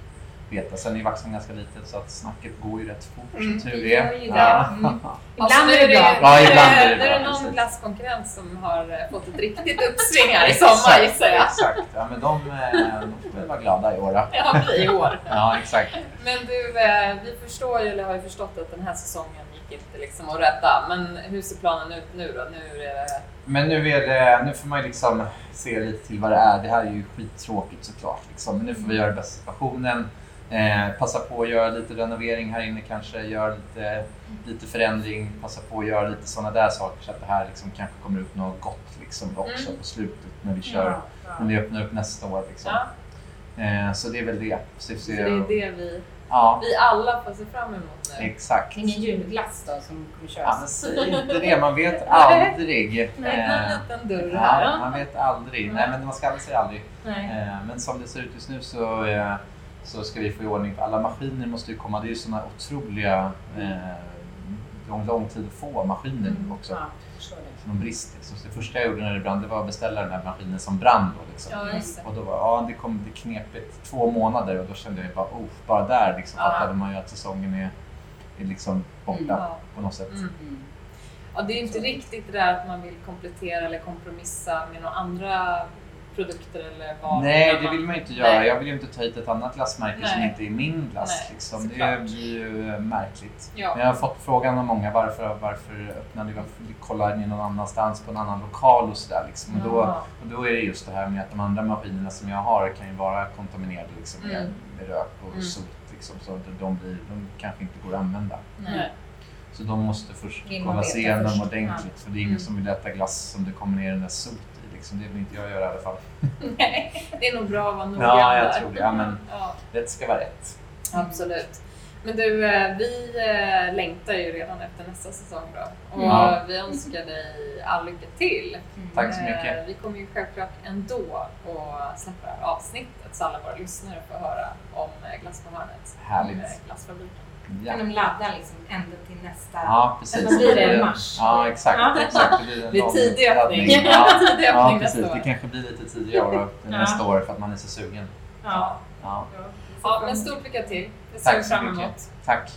D: beta. Sen är Vaxholm ganska litet så att snacket går ju rätt fort
A: Mm,
D: som tur
A: det
D: är.
A: gör ju det.
D: Ja.
A: Mm. *laughs*
C: Alltså,
A: Ibland är det bra.
D: Ja, ibland är det *laughs*
C: Nu är
D: bra,
C: det någon
D: precis.
C: glasskonkurrent som har eh, fått ett riktigt uppsving här i sommar gissar jag.
D: Exakt, ja, men de, eh, de får väl vara glada i år. då.
C: Ja, i år. *laughs*
D: Ja, exakt.
C: Men du, eh, vi förstår ju, eller har ju förstått att den här säsongen gick inte liksom att rädda. Men hur ser planen ut nu då? Nu är det...
D: Men nu, är det, nu får man liksom se lite till vad det är. Det här är ju skittråkigt såklart. Liksom. Men nu får vi göra det bästa situationen. Eh, passa på att göra lite renovering här inne kanske. Göra lite, lite förändring. Passa på att göra lite sådana där saker så att det här liksom kanske kommer ut något gott liksom också
C: Mm.
D: på slutet när vi kör. När vi öppnar upp nästa år. Liksom.
C: Ja,
D: Eh, så det är väl det. Så,
C: så det är det vi,
D: Ja,
C: vi alla får se fram emot nu.
D: exakt.
A: Ingen julglass då som kommer
D: Ja,
A: köras?
D: men säg inte det. Man vet *laughs* aldrig.
C: Nej,
D: Eh,
C: en liten dörr här.
D: Ja, man vet aldrig. Nej, men man ska aldrig säga aldrig.
C: Nej.
D: Eh, Men som det ser ut just nu så, eh, så ska vi få i ordning för alla maskiner måste ju komma. Det är ju sådana otroliga eh, lång, lång tid att få maskiner
C: Mm.
D: också.
A: Ja, förstår det.
D: Någon brist. Liksom. Så det första jag gjorde när det brann det var att beställa den här maskinen som brann. Då, liksom.
C: Ja.
D: Och då var ja, det kom det knepigt två månader och då kände jag bara, oh, bara där liksom,
C: Ja.
D: fattade man ju att säsongen är, är liksom borta
A: Mm.
D: På något sätt.
C: Mm.
A: Mm.
C: Ja, det är inte riktigt det där att man vill komplettera eller kompromissa med några andra produkter eller vad.
D: Nej, det vill man ju inte göra.
C: Nej.
D: Jag vill ju inte ta hit ett annat glassmärke som
C: Nej.
D: inte är min glass.
C: Nej,
D: liksom. Det blir ju eh, märkligt.
C: Ja.
D: Men jag har fått frågan av många varför, varför öppnar ni, varför kollar ni någon annanstans på en annan lokal och sådär. Liksom. Och, då,
C: Ja.
D: och då är det just det här med att de andra maskinerna som jag har kan ju vara kontaminerade liksom, med,
C: Mm.
D: med rök och
C: Mm.
D: sot. Liksom, så att de, blir, de kanske inte går att använda.
C: Nej.
D: Så de måste först kollas igenom ordentligt. För det är ingen
C: Mm.
D: som vill äta glass som det kommer ner den där sot i. Liksom. Det vill inte jag göra i alla fall. *laughs*
C: Nej, det är nog bra att vara noga
D: Ja, jag
C: där.
D: tror det. Ja, men-
C: Ja,
D: Rätt ska vara rätt.
C: absolut. Men du, eh, vi eh, längtar ju redan efter nästa säsong då. Och
D: Ja.
C: vi önskar dig all lycka till.
D: Tack så
C: Eh,
D: mycket.
C: Vi kommer ju självklart ändå att släppa det här avsnittet så alla våra lyssnare får höra om eh, Glass på hörnet.
D: Härligt.
C: Om eh, glassfabriken.
D: Ja.
A: Kan de ladda liksom ända till nästa...
D: Ja, precis.
A: Vad blir det? Mars?
D: Ja, exakt.
A: Ja.
D: exakt. Det blir en
C: Det är
D: lång
C: tidig öppning.
D: Ja,
C: Tidig
D: ja
C: öppning
D: precis.
C: nästa
D: Det kanske blir lite tidigare
A: Ja.
D: nästa år för att man är så sugen.
A: Ja.
D: Ja,
C: Ja, men stort lycka till. Det ser
D: Tack
C: vi
D: så
C: fram
D: mycket.
C: emot.
D: tack.